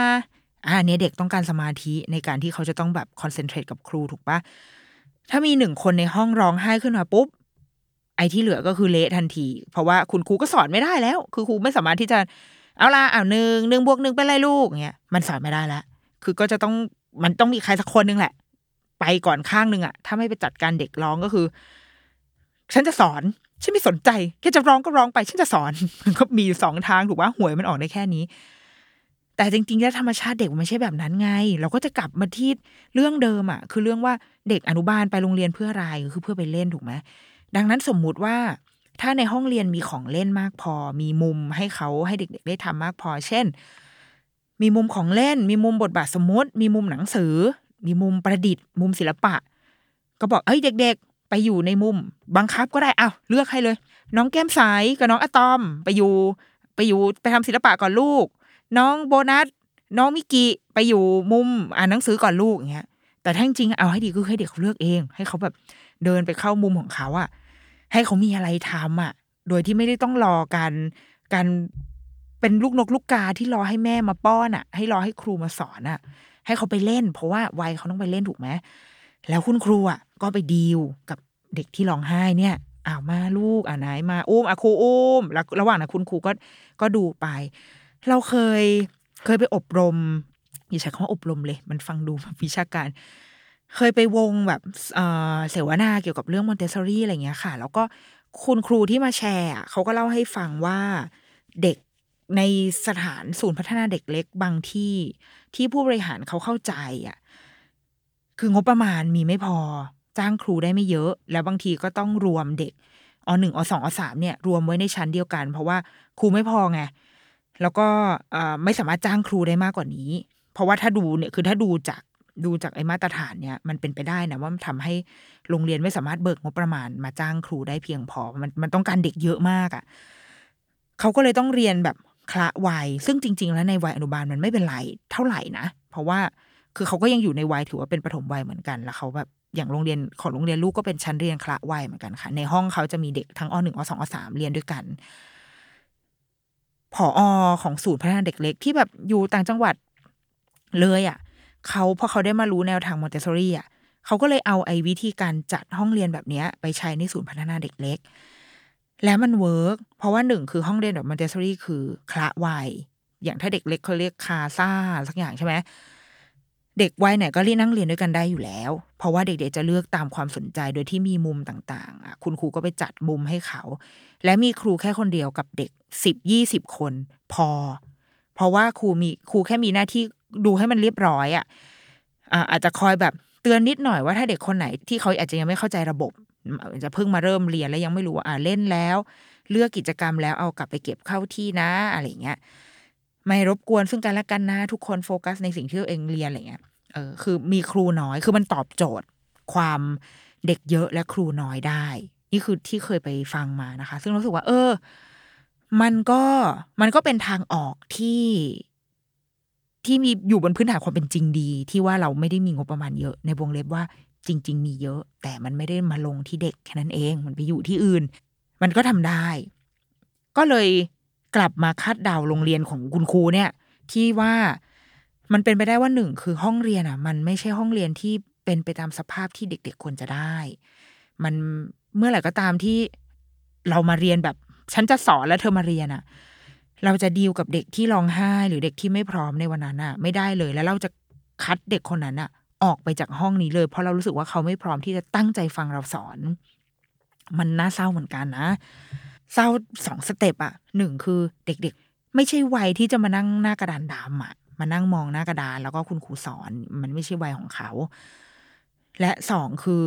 อ่าเนี่ยเด็กต้องการสมาธิในการที่เขาจะต้องแบบคอนเซนเทรตกับครูถูกปะถ้ามีหนึ่งคนในห้องร้องไห้ขึ้นมาปุ๊บไอ้ที่เหลือก็คือเละทันที เพราะว่าคุณครูก็สอนไม่ได้แล้ว คือครูไม่สามารถที่จะเอาละเอาหนึ่งหนึ่งบวกหนึ่งเป็นไรลูกเงี้ยมันสอนไม่ได้แล้วคือก็จะต้องมันต้องมีใครสักคนนึงแหละ ไปก่อนข้างหนึ่งอะถ้าไม่ไปจัดการเด็กร้องก็คือ ฉันจะสอน ฉันไม่สนใจแค่จะร้องก็ร้องไป ฉันจะสอนมันก็มีสองทางถูกว่าหวยมันออกได้แค่นี้ แต่จริงๆแล้วธรรมชาติเด็กมันไม่ใช่แบบนั้นไง เราก็จะกลับมาที่เรื่องเดิมอะคือเรื่องว่าเด็กอนุบาลไปโรงเรียนเพื่ออะไรคือเพื่อไปเล่นถูกไหมดังนั้นสมมุติว่าถ้าในห้องเรียนมีของเล่นมากพอ มีมุมให้เขาให้เด็ก ๆ ได้ทำมากพอ เช่น มีมุมของเล่น มีมุมบทบาทสมมติ มีมุมหนังสือ มีมุมประดิษฐ์ มุมศิลปะ ก็บอกเอ้ยเด็ก ๆ ไปอยู่ในมุม บังคับก็ได้อ้าวเลือกให้เลย น้องแก้มใสกับน้องอะตอม ไปอยู่ไปอยู่ไปทำศิลปะก่อนลูก น้องโบนัส น้องมิกิไปอยู่มุมอ่านหนังสือก่อนลูกอย่างเงี้ย แต่ถ้าจริงเอาให้ดีคือให้เด็กเขาเลือกเอง ให้เขาแบบเดินไปเข้ามุมของเขาอะให้เขามีอะไรทำอะโดยที่ไม่ได้ต้องรอการการเป็นลูกนกลูกกาที่รอให้แม่มาป้อนอะให้รอให้ครูมาสอนอะให้เขาไปเล่น เพราะว่าวัยเขาต้องไปเล่นถูกไหมแล้วคุณครูอะ ก็ไปดีลกับเด็กที่ร้องไห้เนี่ยอ้าวมาลูกอ่าไหนมาอุ้มอะครูอุ้มแล้วระหว่างนั้นคุณครูก็ก็ดูไป เราเคยเคยไปอบรมอย่าใช้คำว่าอบรมเลย มันฟังดูแบบวิชาการ เคยไปวงแบบเออเสวนาเกี่ยวกับเรื่องมอนเตสซอรี่อะไรเงี้ยค่ะ แล้วก็คุณครูที่มาแชร์เขาก็เล่าให้ฟังว่าเด็กในสถานศูนย์พัฒนาเด็กเล็กบางที่ที่ผู้บริหารเขาเข้าใจอะคืองบประมาณมีไม่พอ จ้างครูได้ไม่เยอะ แล้วบางทีก็ต้องรวมเด็กอหนึ่งอสองอสามเนี่ยรวมไว้ในชั้นเดียวกัน เพราะว่าครูไม่พอไงแล้วก็ไม่สามารถจ้างครูได้มากกว่านี้ เพราะว่าถ้าดูเนี่ยคือถ้าดูจากดูจากไอ้มาตรฐานเนี่ยมันเป็นไปได้นะว่ามันทำให้โรงเรียนไม่สามารถเบิกงบประมาณมาจ้างครูได้เพียงพอ มันมันต้องการเด็กเยอะมากอะ่ะเขาก็เลยต้องเรียนแบบคละวัย ซึ่งจริง ๆ แล้วในวัยอนุบาลมันไม่เป็นไรเท่าไหร่นะ เพราะว่าคือเขาก็ยังอยู่ในวัยถือว่าเป็นปฐมวัยเหมือนกัน แล้วเขาแบบ อย่างโรงเรียนของโรงเรียนลูกก็เป็นชั้นเรียนคละวัยเหมือนกันค่ะ ในห้องเขาจะมีเด็กทั้งอหนึ่งอสองอสามเรียนด้วยกันผอ.ของศูนย์พัฒนาเด็กเล็กที่แบบอยู่ต่างจังหวัดเลยอะค่ะเขาพอเขาได้มารู้แนวทางมอนเตสซอรี่อะเขาก็เลยเอาไอ้วิธีการจัดห้องเรียนแบบเนี้ย ไปใช้ในศูนย์พัฒนาเด็กเล็ก แล้วมัน work เพราะว่าหนึ่งคือห้องเรียนแบบมอนเตสซอรี่คือคละวัยอย่างถ้าเด็กเล็กเขาเรียก casaสักอย่างใช่ไหม เด็กวัยไหนก็เรียนนั่งเรียนด้วยกันได้อยู่แล้ว เพราะว่าเด็กๆจะเลือกตามความสนใจโดยที่มีมุมต่างๆ คุณครูก็ไปจัดมุมให้เขา และมีครูแค่คนเดียวกับเด็กสิบยี่สิบคนพอ เพราะว่าครูมีครูแค่มีหน้าที่ดูให้มันเรียบร้อยอะอาจจะคอยแบบเตือนนิดหน่อยว่าถ้าเด็กคนไหนที่เขาอาจจะยังไม่เข้าใจระบบจะเพิ่งมาเริ่มเรียนแล้วยังไม่รู้ว่าอ่าเล่นแล้ว เลือกกิจกรรมแล้วเอากลับไปเก็บเข้าที่นะอะไรเงี้ยไม่รบกวนซึ่งกันและกันนะทุกคนโฟกัสในสิ่งที่ตัวเองเรียนอะไรเงี้ย เออคือมีครูน้อย คือมันตอบโจทย์ ความเด็กเยอะและครูน้อยได้ นี่คือที่เคยไปฟังมานะคะ ซึ่งรู้สึกว่า เออ มันก็มันก็เป็นทางออกที่ที่มีอยู่บนพื้นฐานความเป็นจริงดี ที่ว่าเราไม่ได้มีงบประมาณเยอะ ในวงเล็บว่าจริง ๆ มีเยอะ แต่มันไม่ได้มาลงที่เด็กแค่นั้นเอง มันไปอยู่ที่อื่น มันก็ทำได้ ก็เลยกลับมาคาดเดาโรงเรียนของคุณครูเนี่ย ที่ว่า มันเป็นไปได้ว่าหนึ่งคือห้องเรียนอะ มันไม่ใช่ห้องเรียนที่เป็นไปตามสภาพที่เด็ก ๆควรจะได้ มันเมื่อไหร่ก็ตามที่เรามาเรียนแบบ ฉันจะสอนแล้วเธอมาเรียนอะ เราจะดีลกับเด็กที่ร้องไห้ หรือเด็กที่ไม่พร้อมในวันนั้นอะ ไม่ได้เลยแล้วเราจะคัดเด็กคนนั้นอะ ออกไปจากห้องนี้เลย เพราะเรารู้สึกว่าเขาไม่พร้อมที่จะตั้งใจฟังเราสอน มันน่าเศร้าเหมือนกันนะเศร้าสองสเต็ปอะหนึ่งคือเด็กๆ ไม่ใช่วัยที่จะมานั่งหน้ากระดานดำอะ มานั่งมองหน้ากระดาน แล้วก็คุณครูสอน มันไม่ใช่วัยของเขา และสองคือ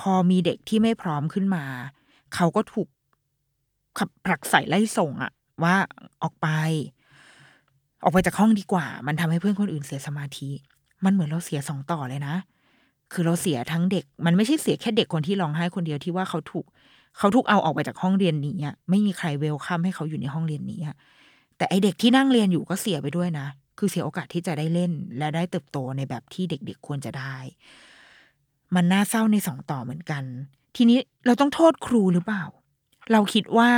พอมีเด็กที่ไม่พร้อมขึ้นมา เขาก็ถูกขับผลักใส่ไล่ส่งอะว่าออกไป ออกไปจากห้องดีกว่า มันทำให้เพื่อนคนอื่นเสียสมาธิ มันเหมือนเราเสียสองต่อเลยนะ คือเราเสียทั้งเด็ก มันไม่ใช่เสียแค่เด็กคนที่ร้องไห้คนเดียวที่ว่าเขาถูกเขาถูกเอาออกไปจากห้องเรียนนี้ไม่มีใครเวลคัมให้เขาอยู่ในห้องเรียนนี้ แต่ไอเด็กที่นั่งเรียนอยู่ก็เสียไปด้วยนะ คือเสียโอกาสที่จะได้เล่น และได้เติบโตในแบบที่เด็กๆควรจะได้ มันน่าเศร้าในสองต่อเหมือนกัน ทีนี้เราต้องโทษครูหรือเปล่า เราคิดว่า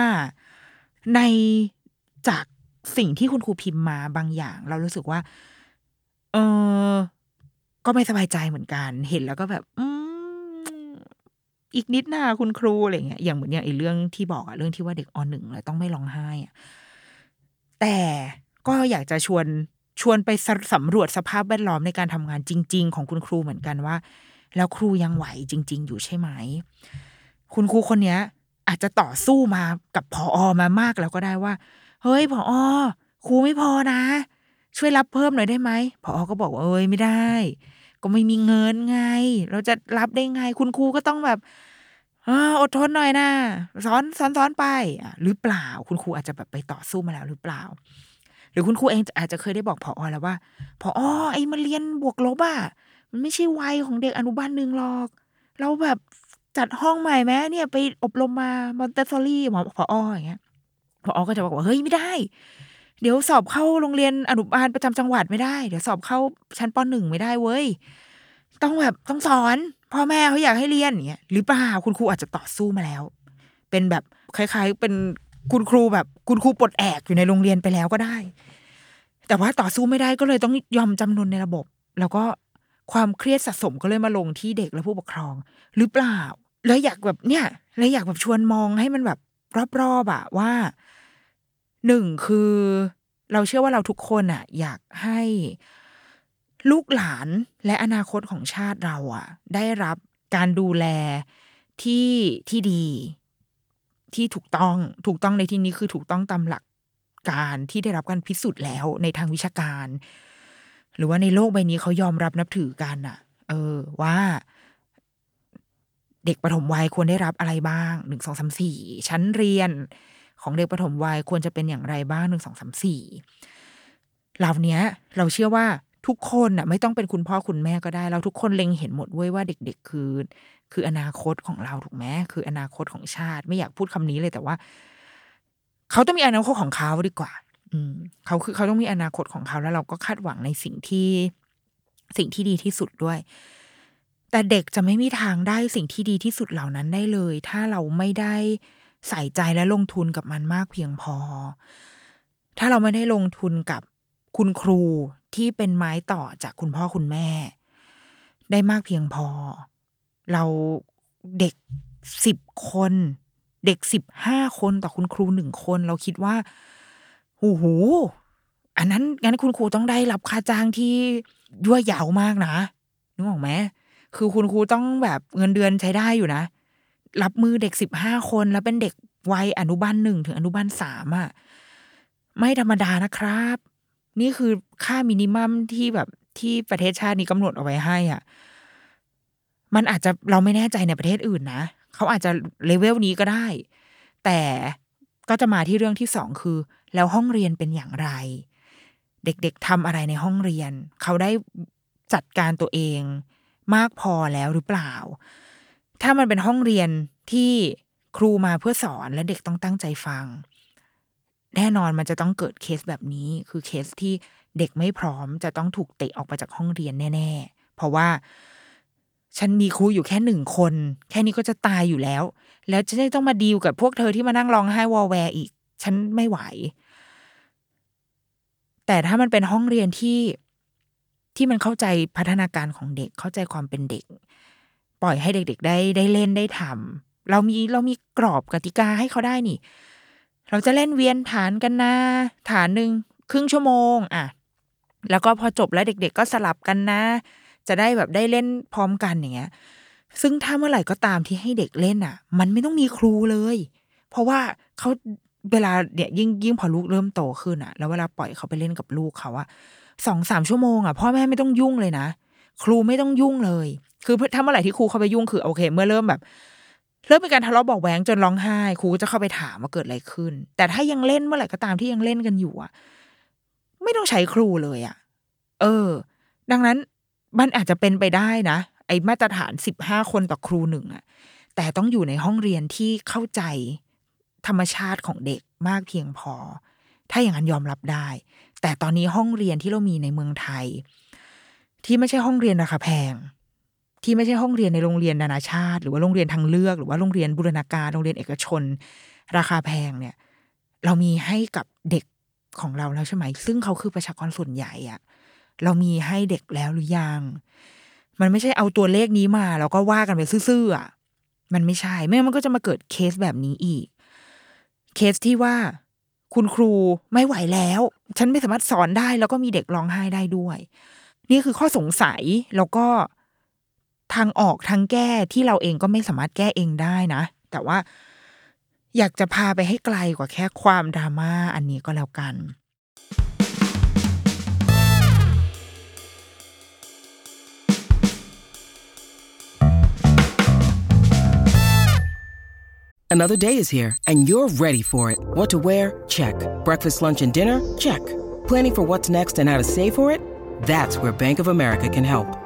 ในจากสิ่งที่คุณครูพิมพ์มาบางอย่าง เรารู้สึกว่า เออก็ไม่สบายใจเหมือนกัน เห็นแล้วก็แบบ อืมอีกนิดหน้าคุณครูอะไรเงี้ยอย่างเหมือนอย่างไอ้เรื่องที่บอกอะเรื่องที่ว่าเด็กอหนึ่งเลยต้องไม่ร้องไห้อะ แต่ก็อยากจะชวนชวนไปสสำรวจสภาพแวดล้อมในการทำงานจริง ๆ ของคุณครูเหมือนกันว่า แล้วครูยังไหวจริง ๆ อยู่ใช่ไหม คุณครูคนนี้อาจจะต่อสู้มากับพออมามากแล้วก็ได้ว่า เฮ้ยพออครูไม่พอนะ ช่วยรับเพิ่มหน่อยได้ไหมพออก็บอกว่าเอ้ยไม่ได้ ก็ไม่มีเงินไง เราจะรับได้ไง คุณครูก็ต้องแบบ อดทนหน่อยนะสอนสอนสอนไปหรือเปล่า คุณครูอาจจะแบบไปต่อสู้มาแล้วหรือเปล่า หรือคุณครูเองอาจจะเคยได้บอกพออแล้วว่าพออไอ้มาเรียนบวกลบอะมันไม่ใช่วัยของเด็กอนุบาลหนึ่งหรอก เราแบบจัดห้องใหม่ไหมเนี่ยไปอบรมมามอนเตสซอรี่หมอพอออย่างเงี้ยพออก็จะบอกว่าเฮ้ยไม่ได้ เดี๋ยวสอบเข้าโรงเรียนอนุบาลประจำจังหวัดไม่ได้ เดี๋ยวสอบเข้าชั้นปหนึ่งไม่ได้เว้ยต้องแบบต้องสอน พ่อแม่เขาอยากให้เรียนอย่างเงี้ยหรือเปล่าคุณครูอาจจะต่อสู้มาแล้ว เป็นแบบคล้ายๆ เป็นคุณครูแบบคุณครูปลดแอกอยู่ในโรงเรียนไปแล้วก็ได้ แต่ว่าต่อสู้ไม่ได้ก็เลยต้องยอมจำนนในระบบ แล้วก็ความเครียดสะสมก็เลยมาลงที่เด็กและผู้ปกครอง หรือเปล่า แล้วอยากแบบเนี่ยแล้วอยากแบบชวนมองให้มันแบบรอบๆอะว่าหนึ่งคือเราเชื่อว่าเราทุกคนอะอยากให้ ลูกหลานและอนาคตของชาติเราอะได้รับการดูแลที่ที่ดี ที่ถูกต้องถูกต้องในที่นี้คือถูกต้องตามหลักการที่ได้รับการพิสูจน์แล้วในทางวิชาการ หรือว่าในโลกใบนี้เขายอมรับนับถือกันอะเออ ว่า เด็กปฐมวัยควรได้รับอะไรบ้างหนึ่งสองสามสี่ชั้นเรียนของเด็กปฐมวัยควรจะเป็นอย่างไรบ้างหนึ่งสองสามสี่เหล่านี้เราเชื่อว่า ทุกคนน่ะไม่ต้องเป็นคุณพ่อคุณแม่ก็ได้ เราทุกคนเล็งเห็นหมดเว้ยว่าเด็ก ๆ คือ คืออนาคตของเราถูกไหมคืออนาคตของชาติ ไม่อยากพูดคำนี้เลยแต่ว่า เขาต้องมีอนาคตของเขาดีกว่า อืมเขาคือเขาต้องมีอนาคตของเขาแล้วเราก็คาดหวังในสิ่งที่สิ่งที่ดีที่สุดด้วย แต่เด็กจะไม่มีทางได้สิ่งที่ดีที่สุดเหล่านั้นได้เลย ถ้าเราไม่ได้ใส่ใจและลงทุนกับมันมากเพียงพอ ถ้าเราไม่ได้ลงทุนกับคุณครู ที่เป็นไม้ต่อจากคุณพ่อคุณแม่ ได้มากเพียงพอ เราเด็กสิบคน เด็กสิบห้าคนต่อคุณครูหนึ่งคน เราคิดว่าโอ้โหอันนั้นงั้นคุณครูต้องได้รับค่าจ้างที่ยั่วยาวมากนะนึกออกไหมคือคุณครูต้องแบบเงินเดือนใช้ได้อยู่นะ รับมือเด็กสิบห้าคนแล้วเป็นเด็กวัยอนุบาลหนึ่งถึงอนุบาลสามอะ ไม่ธรรมดานะครับ นี่คือค่ามินิมัมที่แบบที่ประเทศชาตินี้กำหนดเอาไว้ให้อะ มันอาจจะเราไม่แน่ใจในประเทศอื่นนะเขาอาจจะเลเวลนี้ก็ได้ แต่ก็จะมาที่เรื่องที่สองคือ แล้วห้องเรียนเป็นอย่างไร เด็กๆทำอะไรในห้องเรียน เขาได้จัดการตัวเองมากพอแล้วหรือเปล่า ถ้ามันเป็นห้องเรียนที่ครูมาเพื่อสอนและเด็กต้องตั้งใจฟัง แน่นอนมันจะต้องเกิดเคสแบบนี้ คือเคสที่เด็กไม่พร้อมจะต้องถูกเตะออกไปจากห้องเรียนแน่ ๆ เพราะว่าฉันมีครูอยู่แค่หนึ่งคน แค่นี้ก็จะตายอยู่แล้ว แล้วจะได้ต้องมาดีลกับพวกเธอที่มานั่งร้องไห้วอลแวร์อีก ฉันไม่ไหว แต่ถ้ามันเป็นห้องเรียนที่ที่มันเข้าใจพัฒนาการของเด็กเข้าใจความเป็นเด็ก ปล่อยให้เด็ก ๆ ได้ได้เล่นได้ทำเรามีเรามีกรอบกติกาให้เขาได้นี่ เราจะเล่นเวียนฐานกันนะฐานหนึ่งครึ่งชั่วโมงอะแล้วก็พอจบแล้วเด็ก ๆ ก็สลับกันนะ จะได้แบบได้เล่นพร้อมกันอย่างเงี้ย ซึ่งถ้าเมื่อไหร่ก็ตามที่ให้เด็กเล่นอะ มันไม่ต้องมีครูเลย เพราะว่าเขาเวลาเนี่ยยิ่งยิ่งพอลูกเริ่มโตขึ้นอะ แล้วเวลาปล่อยเขาไปเล่นกับลูกเขาอะสองสามชั่วโมงอะพ่อแม่ไม่ต้องยุ่งเลยนะ ครูไม่ต้องยุ่งเลย คือถ้าเมื่อไหร่ที่ครูเข้าไปยุ่งคือโอเค เมื่อเริ่มแบบ เริ่มมีการทะเลาะบอกแหวงจนร้องไห้ครูก็จะเข้าไปถามว่าเกิดอะไรขึ้น แต่ถ้ายังเล่นเมื่อไหร่ก็ตามที่ยังเล่นกันอยู่อะไม่ต้องใช้ครูเลยอะเออ ดังนั้นมันอาจจะเป็นไปได้นะ ไอ้มาตรฐานสิบห้าคนต่อครูหนึ่งอะแต่ต้องอยู่ในห้องเรียนที่เข้าใจธรรมชาติของเด็กมากเพียงพอ ถ้าอย่างนั้นยอมรับได้ แต่ตอนนี้ห้องเรียนที่เรามีในเมืองไทย ที่ไม่ใช่ห้องเรียนราคาแพง ที่ไม่ใช่ห้องเรียนในโรงเรียนนานาชาติ หรือว่าโรงเรียนทางเลือก หรือว่าโรงเรียนบูรณาการโรงเรียนเอกชน ราคาแพงเนี่ย เรามีให้กับเด็กของเราแล้วใช่ไหม ซึ่งเขาคือประชากรส่วนใหญ่อะเรามีให้เด็กแล้วหรือยัง มันไม่ใช่เอาตัวเลขนี้มา แล้วก็ว่ากันไปซื่อๆอะมันไม่ใช่ ไม่งั้นมันก็จะมาเกิดเคสแบบนี้อีก เคสที่ว่าคุณครูไม่ไหวแล้ว ฉันไม่สามารถสอนได้ แล้วก็มีเด็กร้องไห้ได้ด้วย นี่คือข้อสงสัยแล้วก็ ทางออกทางแก้ที่เราเองก็ไม่สามารถแก้เองได้นะ แต่ว่าอยากจะพาไปให้ไกลกว่าแค่ความดราม่าอันนี้ก็แล้วกัน Another day is here, and you're ready for it. What to wear? Check. Breakfast, lunch, and dinner? Check. Planning for what's next and how to save for it? That's where Bank of America can help.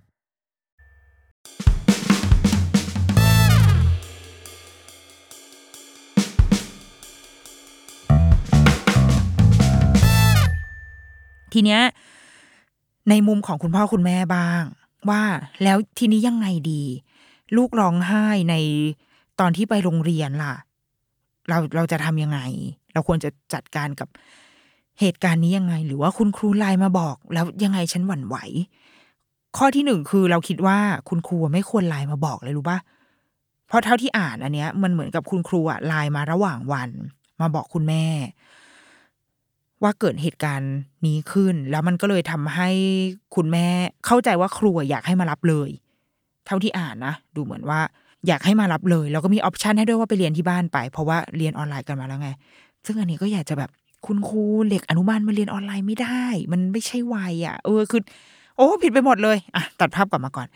ทีเนี้ยในมุมของคุณพ่อคุณแม่บ้าง ว่าแล้วทีนี้ยังไงดี ลูกร้องไห้ในตอนที่ไปโรงเรียนล่ะ เราเราจะทำยังไง เราควรจะจัดการกับเหตุการณ์นี้ยังไง หรือว่าคุณครูไลน์มาบอก แล้วยังไงฉันหวั่นไหว ข้อที่หนึ่งคือเราคิดว่าคุณครูไม่ควรไลน์มาบอกเลยรู้ปะเพราะเท่าที่อ่านอันเนี้ย มันเหมือนกับคุณครูอะไลน์มาระหว่างวัน มาบอกคุณแม่ ว่าเกิดเหตุการณ์นี้ขึ้น แล้วมันก็เลยทำให้คุณแม่เข้าใจว่าครูอยากให้มารับเลย เท่าที่อ่านนะดูเหมือนว่าอยากให้มารับเลยแล้วก็มีออปชันให้ด้วยว่าไปเรียนที่บ้านไป เพราะว่าเรียนออนไลน์กันมาแล้วไง ซึ่งอันนี้ก็อยากจะแบบคุณครูเด็กอนุบาลมาเรียนออนไลน์ไม่ได้ มันไม่ใช่วัยอะ เออคือ โอ้ผิดไปหมดเลยอะตัดภาพกลับมาก่อน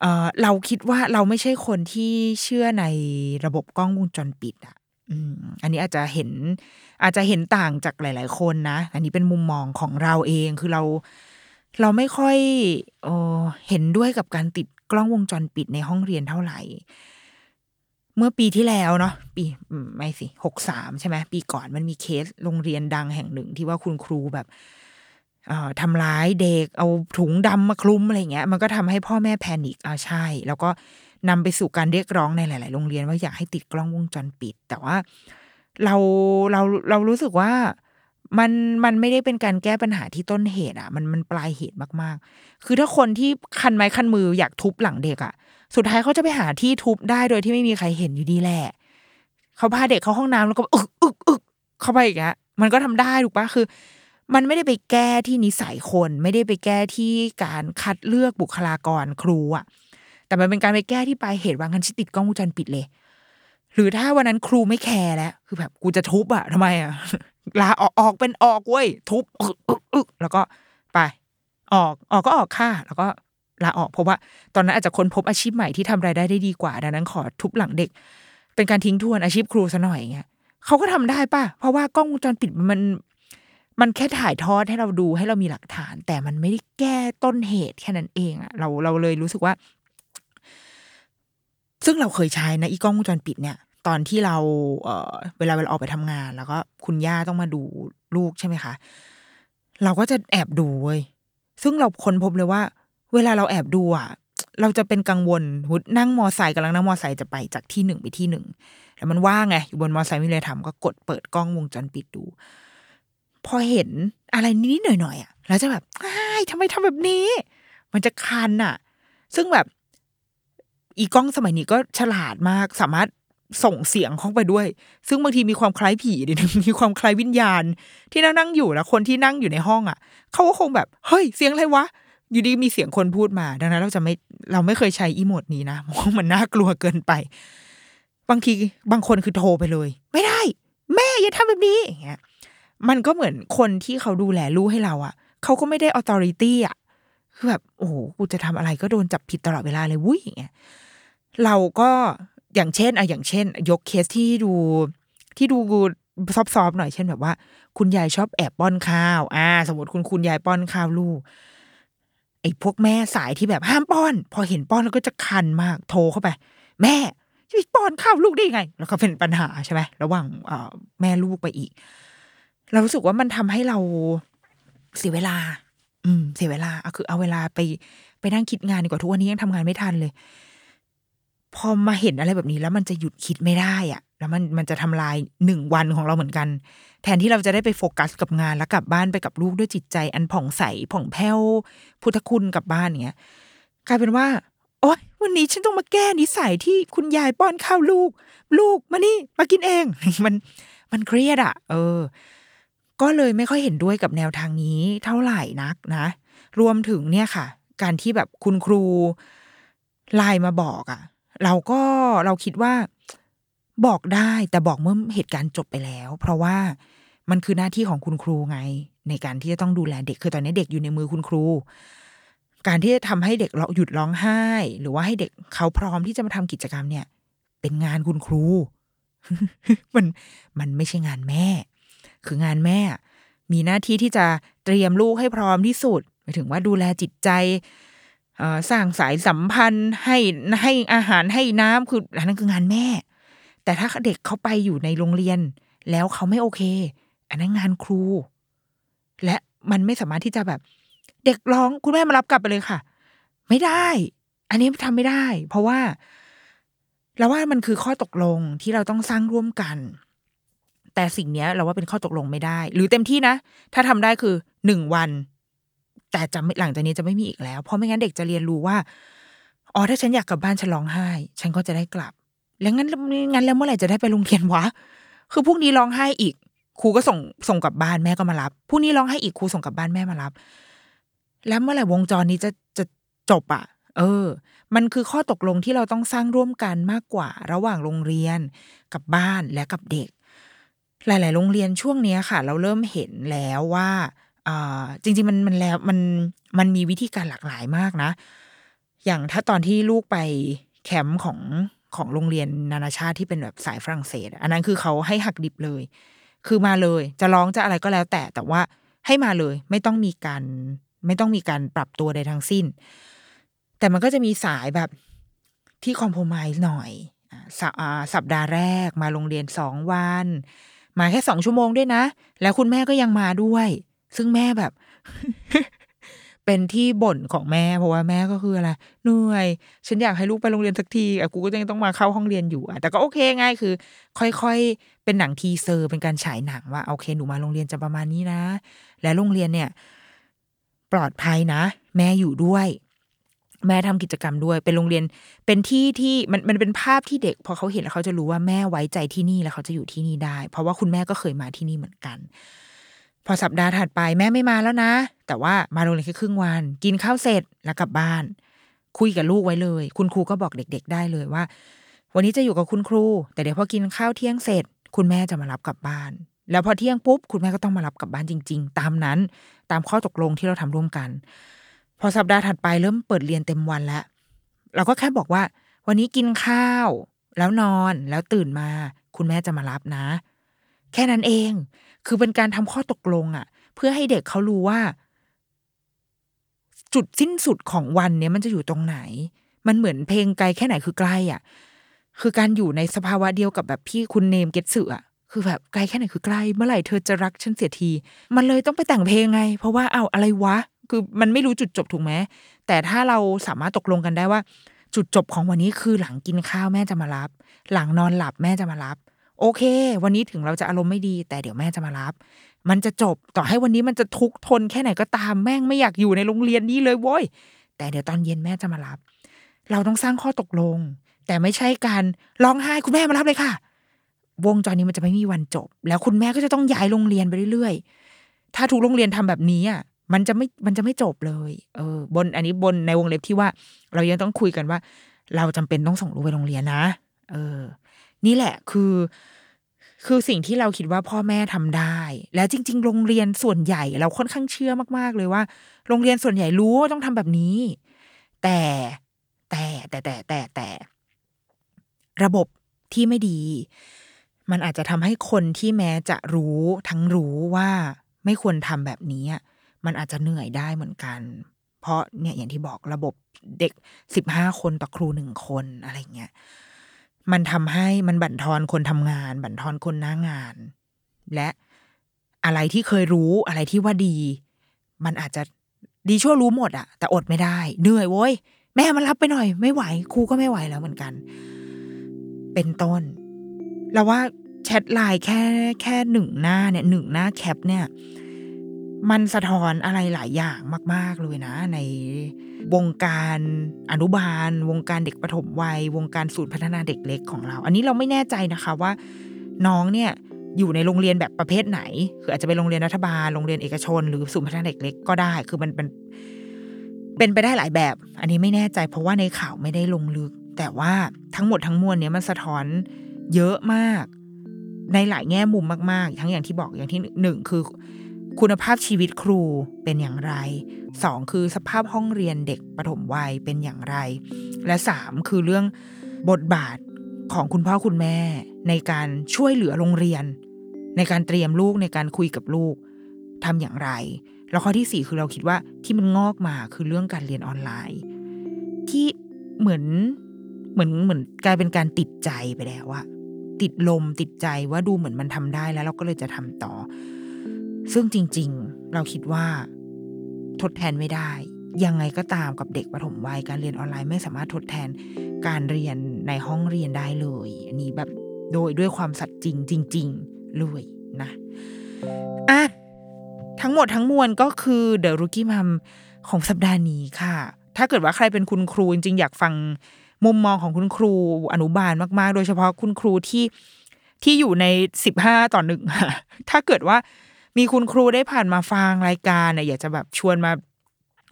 เออเราคิดว่าเราไม่ใช่คนที่เชื่อในระบบกล้องวงจรปิดอะ อันนี้อาจจะเห็นอาจจะเห็นต่างจากหลาย ๆ คนนะ อันนี้เป็นมุมมองของเราเองคือเราเราไม่ค่อยเอเห็นด้วยกับการติดกล้องวงจรปิดในห้องเรียนเท่าไหร่ เมื่อปีที่แล้วเนาะปีไม่สิหกสามใช่ไหมปีก่อนมันมีเคสโรงเรียนดังแห่งหนึ่งที่ว่าคุณครูแบบทำร้ายเด็กเอาถุงดำมาคลุมอะไรเงี้ย มันก็ทำให้พ่อแม่แพนิคอ่าใช่ แล้วก็ นำไปสู่การเรียกร้องในหลาย ๆ โรงเรียนว่าอยากให้ติดกล้องวงจรปิด แต่ว่าเราเราเรารู้สึกว่ามันมันไม่ได้เป็นการแก้ปัญหาที่ต้นเหตุอะ มันมันปลายเหตุมากๆ คือถ้าคนที่คันไม้คันมืออยากทุบหลังเด็กอะ สุดท้ายเขาจะไปหาที่ทุบได้โดยที่ไม่มีใครเห็นอยู่ดีแหละเขาพาเด็กเข้าห้องน้ำแล้วก็อึกอึกอึกเข้าไปอย่างเงี้ยมันก็ทำได้ถูกปะคือ มันไม่ได้ไปแก้ที่นิสัยคน ไม่ได้ไปแก้ที่การคัดเลือกบุคลากรครูอะ แต่มันเป็นการไปแก้ที่ปลายเหตุวางั้นฉันติดกล้องวงจรปิดเลย หรือถ้าวันนั้นครูไม่แคร์แล้ว คือแบบกูจะทุบอะทำไมอะลาออกออกเป็นออกเว้ยทุบแล้วก็ไป ออกออกก็ออกค่ะแล้วก็ลาออกเพราะว่า ตอนนั้นอาจจะค้นพบอาชีพใหม่ที่ทำรายได้ได้ดีกว่าดังนั้นขอทุบหลังเด็ก เป็นการทิ้งทวนอาชีพครูซะหน่อยอย่างเงี้ยเขาก็ทำได้ป่ะ เพราะว่ากล้องวงจรปิดมัน มันแค่ถ่ายทอดให้เราดูให้เรามีหลักฐาน แต่มันไม่ได้แก้ต้นเหตุแค่นั้นเองอะเราเราเลยรู้สึกว่า ซึ่งเราเคยใช้นะอีกล้องวงจรปิดเนี่ย ตอนที่เราเออเวลาเวลาออกไปทำงาน แล้วก็คุณย่าต้องมาดูลูกใช่ไหมคะ เราก็จะแอบดูเว้ยซึ่งเราค้นพบเลยว่า เวลาเราแอบดูอะเราจะเป็นกังวลหุดนั่งมอไซค์กำลังนั่งมอไซค์จะไปจากที่หนึ่งไปที่หนึ่งแล้วมันว่างไงอยู่บนมอไซค์ไม่มีอะไรทำก็กดเปิดกล้องวงจรปิดดู พอเห็นอะไรนิดหน่อยๆอะแล้วจะแบบอ้ทำไมทำแบบนี้ มันจะคันอะ ซึ่งแบบ อีกล้องสมัยนี้ก็ฉลาดมากสามารถส่งเสียงเข้าไปด้วย ซึ่งบางทีมีความคล้ายผีดิมีความคล้ายวิญญาณ ที่นั่งนั่งอยู่แล้วคนที่นั่งอยู่ในห้องอะเขาก็คงแบบเฮ้ยเสียงอะไรวะอยู่ดีมีเสียงคนพูดมา ดังนั้นเราจะไม่เราไม่เคยใช้อีโมดนี้นะเพราะมันน่ากลัวเกินไป บางทีบางคนคือโทรไปเลย ไม่ได้ แม่อย่าทำแบบนี้อย่างเงี้ยมันก็เหมือนคนที่เขาดูแลลูกให้เราอะเขาก็ไม่ได้ออ t h o r i t y อะคือแบบโอ้โหกูจะทำอะไรก็โดนจับผิดตลอดเวลาเลยวุ้ยอย่างเงี้ย เราก็อย่างเช่นอะอย่างเช่น ยกเคสที่ดูที่ดูซอฟๆหน่อยเช่นแบบว่า คุณยายชอบแอบป้อนข้าว อ่า สมมติคุณคุณยายป้อนข้าวลูกไอ้พวกแม่สายที่แบบห้ามป้อน พอเห็นป้อนแล้วก็จะคันมากโทรเข้าไป แม่ปป้อนข้าวลูกได้ยังไง แล้วก็เป็นปัญหาใช่ไหมระหว่างเอ่อแม่ลูกไปอีก เรารู้สึกว่ามันทำให้เราเสียเวลา อืม เสียเวลาเอาคือเอาเวลาไปไปนั่งคิดงานดีกว่าทุกวันนี้ยังทำงานไม่ทันเลย พอมาเห็นอะไรแบบนี้แล้วมันจะหยุดคิดไม่ได้อะแล้วมันมันจะทำลายหนึ่งวันของเราเหมือนกัน แทนที่เราจะได้ไปโฟกัสกับงาน แล้วกลับบ้านไปกับลูกด้วยจิตใจ อันผ่องใสผ่องแผ้วพุทธคุณกลับบ้านเงี้ยกลายเป็นว่า โอ๊ยวันนี้ฉันต้องมาแก้นิสัยที่คุณยายป้อนข้าวลูก ลูกมานี่มากินเอง มันมันเครียดอะเออ ก็เลยไม่ค่อยเห็นด้วยกับแนวทางนี้เท่าไหร่นักนะ รวมถึงเนี่ยค่ะ การที่แบบคุณครูไลน์มาบอกอะ่ะ เราก็เราคิดว่าบอกได้แต่บอกเมื่อเหตุการณ์จบไปแล้ว เพราะว่ามันคือหน้าที่ของคุณครูไง ในการที่จะต้องดูแลเด็กคือตอนนี้เด็กอยู่ในมือคุณครู การที่จะทำให้เด็กเราหยุดร้องไห้ หรือว่าให้เด็กเขาพร้อมที่จะมาทำกิจกรรมเนี่ย เป็นงานคุณครู มันมันไม่ใช่งานแม่ คืองานแม่ มีหน้าที่ที่จะเตรียมลูกให้พร้อมที่สุดหมายถึงว่าดูแลจิตใจ สร้างสายสัมพันธ์ให้ให้อาหารให้น้ำคืออันนั้นคืองานแม่ แต่ถ้าเด็กเขาไปอยู่ในโรงเรียน แล้วเขาไม่โอเค อันนั้นงานครู และมันไม่สามารถที่จะแบบ เด็กร้องคุณแม่มารับกลับไปเลยค่ะ ไม่ได้ อันนี้ทำไม่ได้ เพราะว่าเราว่ามันคือข้อตกลงที่เราต้องสร้างร่วมกัน แต่สิ่งเนี้ยเราว่าเป็นข้อตกลงไม่ได้ หรือเต็มที่นะ ถ้าทำได้คือหนึ่งวัน แต่จะหลังจากนี้จะไม่มีอีกแล้ว เพราะไม่งั้นเด็กจะเรียนรู้ว่าอ๋อถ้าฉันอยากกลับบ้านฉันร้องไห้ ฉันก็จะได้กลับ แล้วงั้นงั้นแล้วเมื่อไหร่จะได้ไปโรงเรียนวะ คือพวกนี้ร้องไห้อีกครูก็ส่งส่งกลับบ้านแม่ก็มารับพวกนี้ร้องไห้อีกครูส่งกลับบ้านแม่มารับ แล้วเมื่อไหร่วงจรนี้จะจะจบอะ เออ มันคือข้อตกลงที่เราต้องสร้างร่วมกันมากกว่า ระหว่างโรงเรียนกับบ้านและกับเด็ก หลาย ๆ โรงเรียนช่วงนี้ค่ะ เราเริ่มเห็นแล้วว่า จริง ๆ มันมันแล้วมันมันมีวิธีการหลากหลายมากนะ อย่างถ้าตอนที่ลูกไปแคมป์ของของโรงเรียนนานาชาติที่เป็นแบบสายฝรั่งเศส อันนั้นคือเขาให้หักดิบเลย คือมาเลย จะร้องจะอะไรก็แล้ว แต่แต่ว่าให้มาเลย ไม่ต้องมีการ ไม่ต้องมีการปรับตัวใดทั้งสิ้น แต่มันก็จะมีสายแบบที่คอมโพมายหน่อยส,อสัปดาห์แรกมาโรงเรียนสองวัน มาแค่สองชั่วโมงด้วยนะ แล้วคุณแม่ก็ยังมาด้วย ซึ่งแม่แบบ เป็นที่บ่นของแม่ เพราะว่าแม่ก็คืออะไรเหนื่อยฉันอยากให้ลูกไปโรงเรียนสักทีอะกูก็ยังต้องมาเข้าห้องเรียนอยู่อะแต่ก็โอเคง่ายคือ ค่อยๆ เป็นหนังทีเซอร์เป็นการฉายหนังว่าโอเคหนูมาโรงเรียนจะประมาณนี้นะ และโรงเรียนเนี่ย ปลอดภัยนะ แม่อยู่ด้วยแม่ทำกิจกรรมด้วยเป็นโรงเรียนเป็นที่ที่มันมันเป็นภาพที่เด็ก พอเขาเห็นแล้วเขาจะรู้ว่าแม่ไว้ใจที่นี่แล้วเขาจะอยู่ที่นี่ได้ เพราะว่าคุณแม่ก็เคยมาที่นี่เหมือนกัน อสัปดาห์ถัดไปแม่ไม่มาแล้วนะ แต่ว่ามาโรงเรียนแค่ครึ่งวัน กินข้าวเสร็จแล้วกลับบ้าน คุยกับลูกไว้เลย คุณครูก็บอกเด็ก ๆ ได้เลยว่า วันนี้จะอยู่กับคุณครู แต่เดี๋ยวพอกินข้าวเที่ยงเสร็จ คุณแม่จะมารับกลับบ้าน แล้วพอเที่ยงปุ๊บคุณแม่ก็ต้องมารับกลับบ้านจริง ๆ ตามนั้น ตามข้อตกลงที่เราทำร่วมกัน พอสัปดาห์ถัดไปเริ่มเปิดเรียนเต็มวันแล้วเราก็แค่บอกว่า วันนี้กินข้าว แล้วนอนแล้วตื่นมา คุณแม่จะมารับนะ แค่นั้นเอง คือเป็นการทำข้อตกลงอะ่ะ เพื่อให้เด็กเขารู้ว่า จุดสิ้นสุดของวันเนี้ยมันจะอยู่ตรงไหน มันเหมือนเพลงไกลแค่ไหนคือใกล้อะ คือการอยู่ในสภาวะเดียวกับแบบพี่คุณเนมเกตสึอะคือแบบไกลแค่ไหนคือใกล้เมื่อไหร่เธอจะรักฉันเสียที มันเลยต้องไปแต่งเพลงไง เพราะว่าเอาอะไรวะ คือมันไม่รู้จุดจบถูกไหมแต่ถ้าเราสามารถตกลงกันได้ว่า จุดจบของวันนี้คือหลังกินข้าวแม่จะมารับ หลังนอนหลับแม่จะมารับ โอเค วันนี้ถึงเราจะอารมณ์ไม่ดี แต่เดี๋ยวแม่จะมารับ มันจะจบต่อให้วันนี้มันจะทุกข์ทนแค่ไหนก็ตามแม่งไม่อยากอยู่ในโรงเรียนนี้เลยโว้ยแต่เดี๋ยวตอนเย็นแม่จะมารับ เราต้องสร้างข้อตกลง แต่ไม่ใช่การร้องไห้คุณแม่มารับเลยค่ะ วงจรนี้มันจะไม่มีวันจบ แล้วคุณแม่ก็จะต้องย้ายโรงเรียนไปเรื่อยๆ ถ้าทุกโรงเรียนทำแบบนี้อะมันจะไม่มันจะไม่จบเลย เออ บนอันนี้บนในวงเล็บที่ว่า เรายังต้องคุยกันว่า เราจำเป็นต้องส่งลูกไปโรงเรียนนะ เออ นี่แหละคือ คือสิ่งที่เราคิดว่าพ่อแม่ทำได้ แล้วจริง ๆ โรงเรียนส่วนใหญ่เราค่อนข้างเชื่อมากๆ เลยว่า โรงเรียนส่วนใหญ่รู้ว่าต้องทำแบบนี้ แต่แต่แต่แต่แต่แต่ ระบบที่ไม่ดี มันอาจจะทำให้คนที่แม้จะรู้ทั้งรู้ว่าไม่ควรทำแบบนี้ มันอาจจะเหนื่อยได้เหมือนกัน เพราะเนี่ยอย่างที่บอกระบบเด็กสิบห้าคนต่อครูหนึ่งคนอะไรเงี้ย มันทำให้มันบั่นทอนคนทำงาน บั่นทอนคนหน้างาน และอะไรที่เคยรู้อะไรที่ว่าดี มันอาจจะดีชั่วรู้หมดอะแต่อดไม่ได้ เหนื่อยโว้ย แม่มารับไปหน่อย ไม่ไหวครูก็ไม่ไหวแล้วเหมือนกัน เป็นต้นเราว่าแชทไลน์แค่แค่หนึ่งหน้าเนี่ยหนึ่งหน้าแคปเนี่ย มันสะท้อนอะไรหลายอย่างมาก ๆ เลยนะ ในวงการอนุบาล วงการเด็กประถมวัย วงการศูนย์พัฒนาเด็กเล็กของเรา อันนี้เราไม่แน่ใจนะคะว่า น้องเนี่ยอยู่ในโรงเรียนแบบประเภทไหน คืออาจจะเป็นโรงเรียนรัฐบาล โรงเรียนเอกชน หรือศูนย์พัฒนาเด็กเล็กก็ได้ คือมันเป็นเป็นไปได้หลายแบบ อันนี้ไม่แน่ใจ เพราะว่าในข่าวไม่ได้ลงลึก แต่ว่าทั้งหมดทั้งมวลเนี้ยมันสะท้อนเยอะมาก ในหลายแง่มุมมาก ๆ ทั้งอย่างที่บอกอย่างที่หนึ่งคือ คุณภาพชีวิตครูเป็นอย่างไรสองคือสภาพห้องเรียนเด็กประถมวัยเป็นอย่างไร และสามคือเรื่องบทบาทของคุณพ่อคุณแม่ ในการช่วยเหลือโรงเรียน ในการเตรียมลูกในการคุยกับลูกทำอย่างไร แล้วข้อที่สี่คือเราคิดว่าที่มันงอกมาคือเรื่องการเรียนออนไลน์ ที่เหมือนเหมือนเหมือนกลายเป็นการติดใจไปแล้วอะติดลมติดใจว่าดูเหมือนมันทำได้แล้วเราก็เลยจะทำต่อ ซึ่งจริงๆ เราคิดว่า ทดแทนไม่ได้ ยังไงก็ตามกับเด็กประถมวัยการเรียนออนไลน์ไม่สามารถทดแทนการเรียนในห้องเรียนได้เลย อันนี้แบบโดยด้วยความสัตย์จริงจริงๆเลยนะอะทั้งหมดทั้งมวลก็คือเดอะรุกี้มัมของสัปดาห์นี้ค่ะ ถ้าเกิดว่าใครเป็นคุณครูจริงๆอยากฟังมุมมองของคุณครูอนุบาลมาก ๆ โดยเฉพาะคุณครูที่ที่อยู่ในสิบห้าต่อหนึ่งถ้าเกิดว่า มีคุณครูได้ผ่านมาฟังรายการเนี่ยอยากจะแบบชวนมา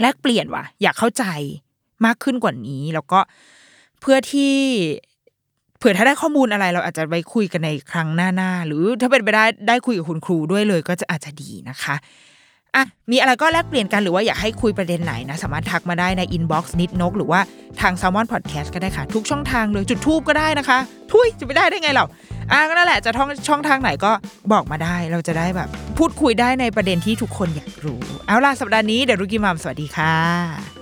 แลกเปลี่ยนว่ะ อยากเข้าใจมากขึ้นกว่านี้ แล้วก็เพื่อที่เผื่อถ้าได้ข้อมูลอะไรเราอาจจะไปคุยกันในครั้งหน้าๆหรือถ้าเป็นไปได้ได้คุยกับคุณครูด้วยเลย ก็จะอาจจะดีนะคะ อะมีอะไรก็แลกเปลี่ยนกันหรือว่าอยากให้คุยประเด็นไหนนะ สามารถทักมาได้ในอินบ็อกซ์นิดนก หรือว่าทาง s ซ l m o n Podcast ก็ได้ค่ะ ทุกช่องทางเลยจุดทูบก็ได้นะคะ ทุยจะไปได้ได้ไงเราอะก็นั่นแหละจะท่องช่องทางไหนก็บอกมาได้เราจะได้แบบ พูดคุยได้ในประเด็นที่ทุกคนอยากรู้ เอาล่ะสัปดาห์นี้เดี๋ยวรุกิมามสวัสดีค่ะ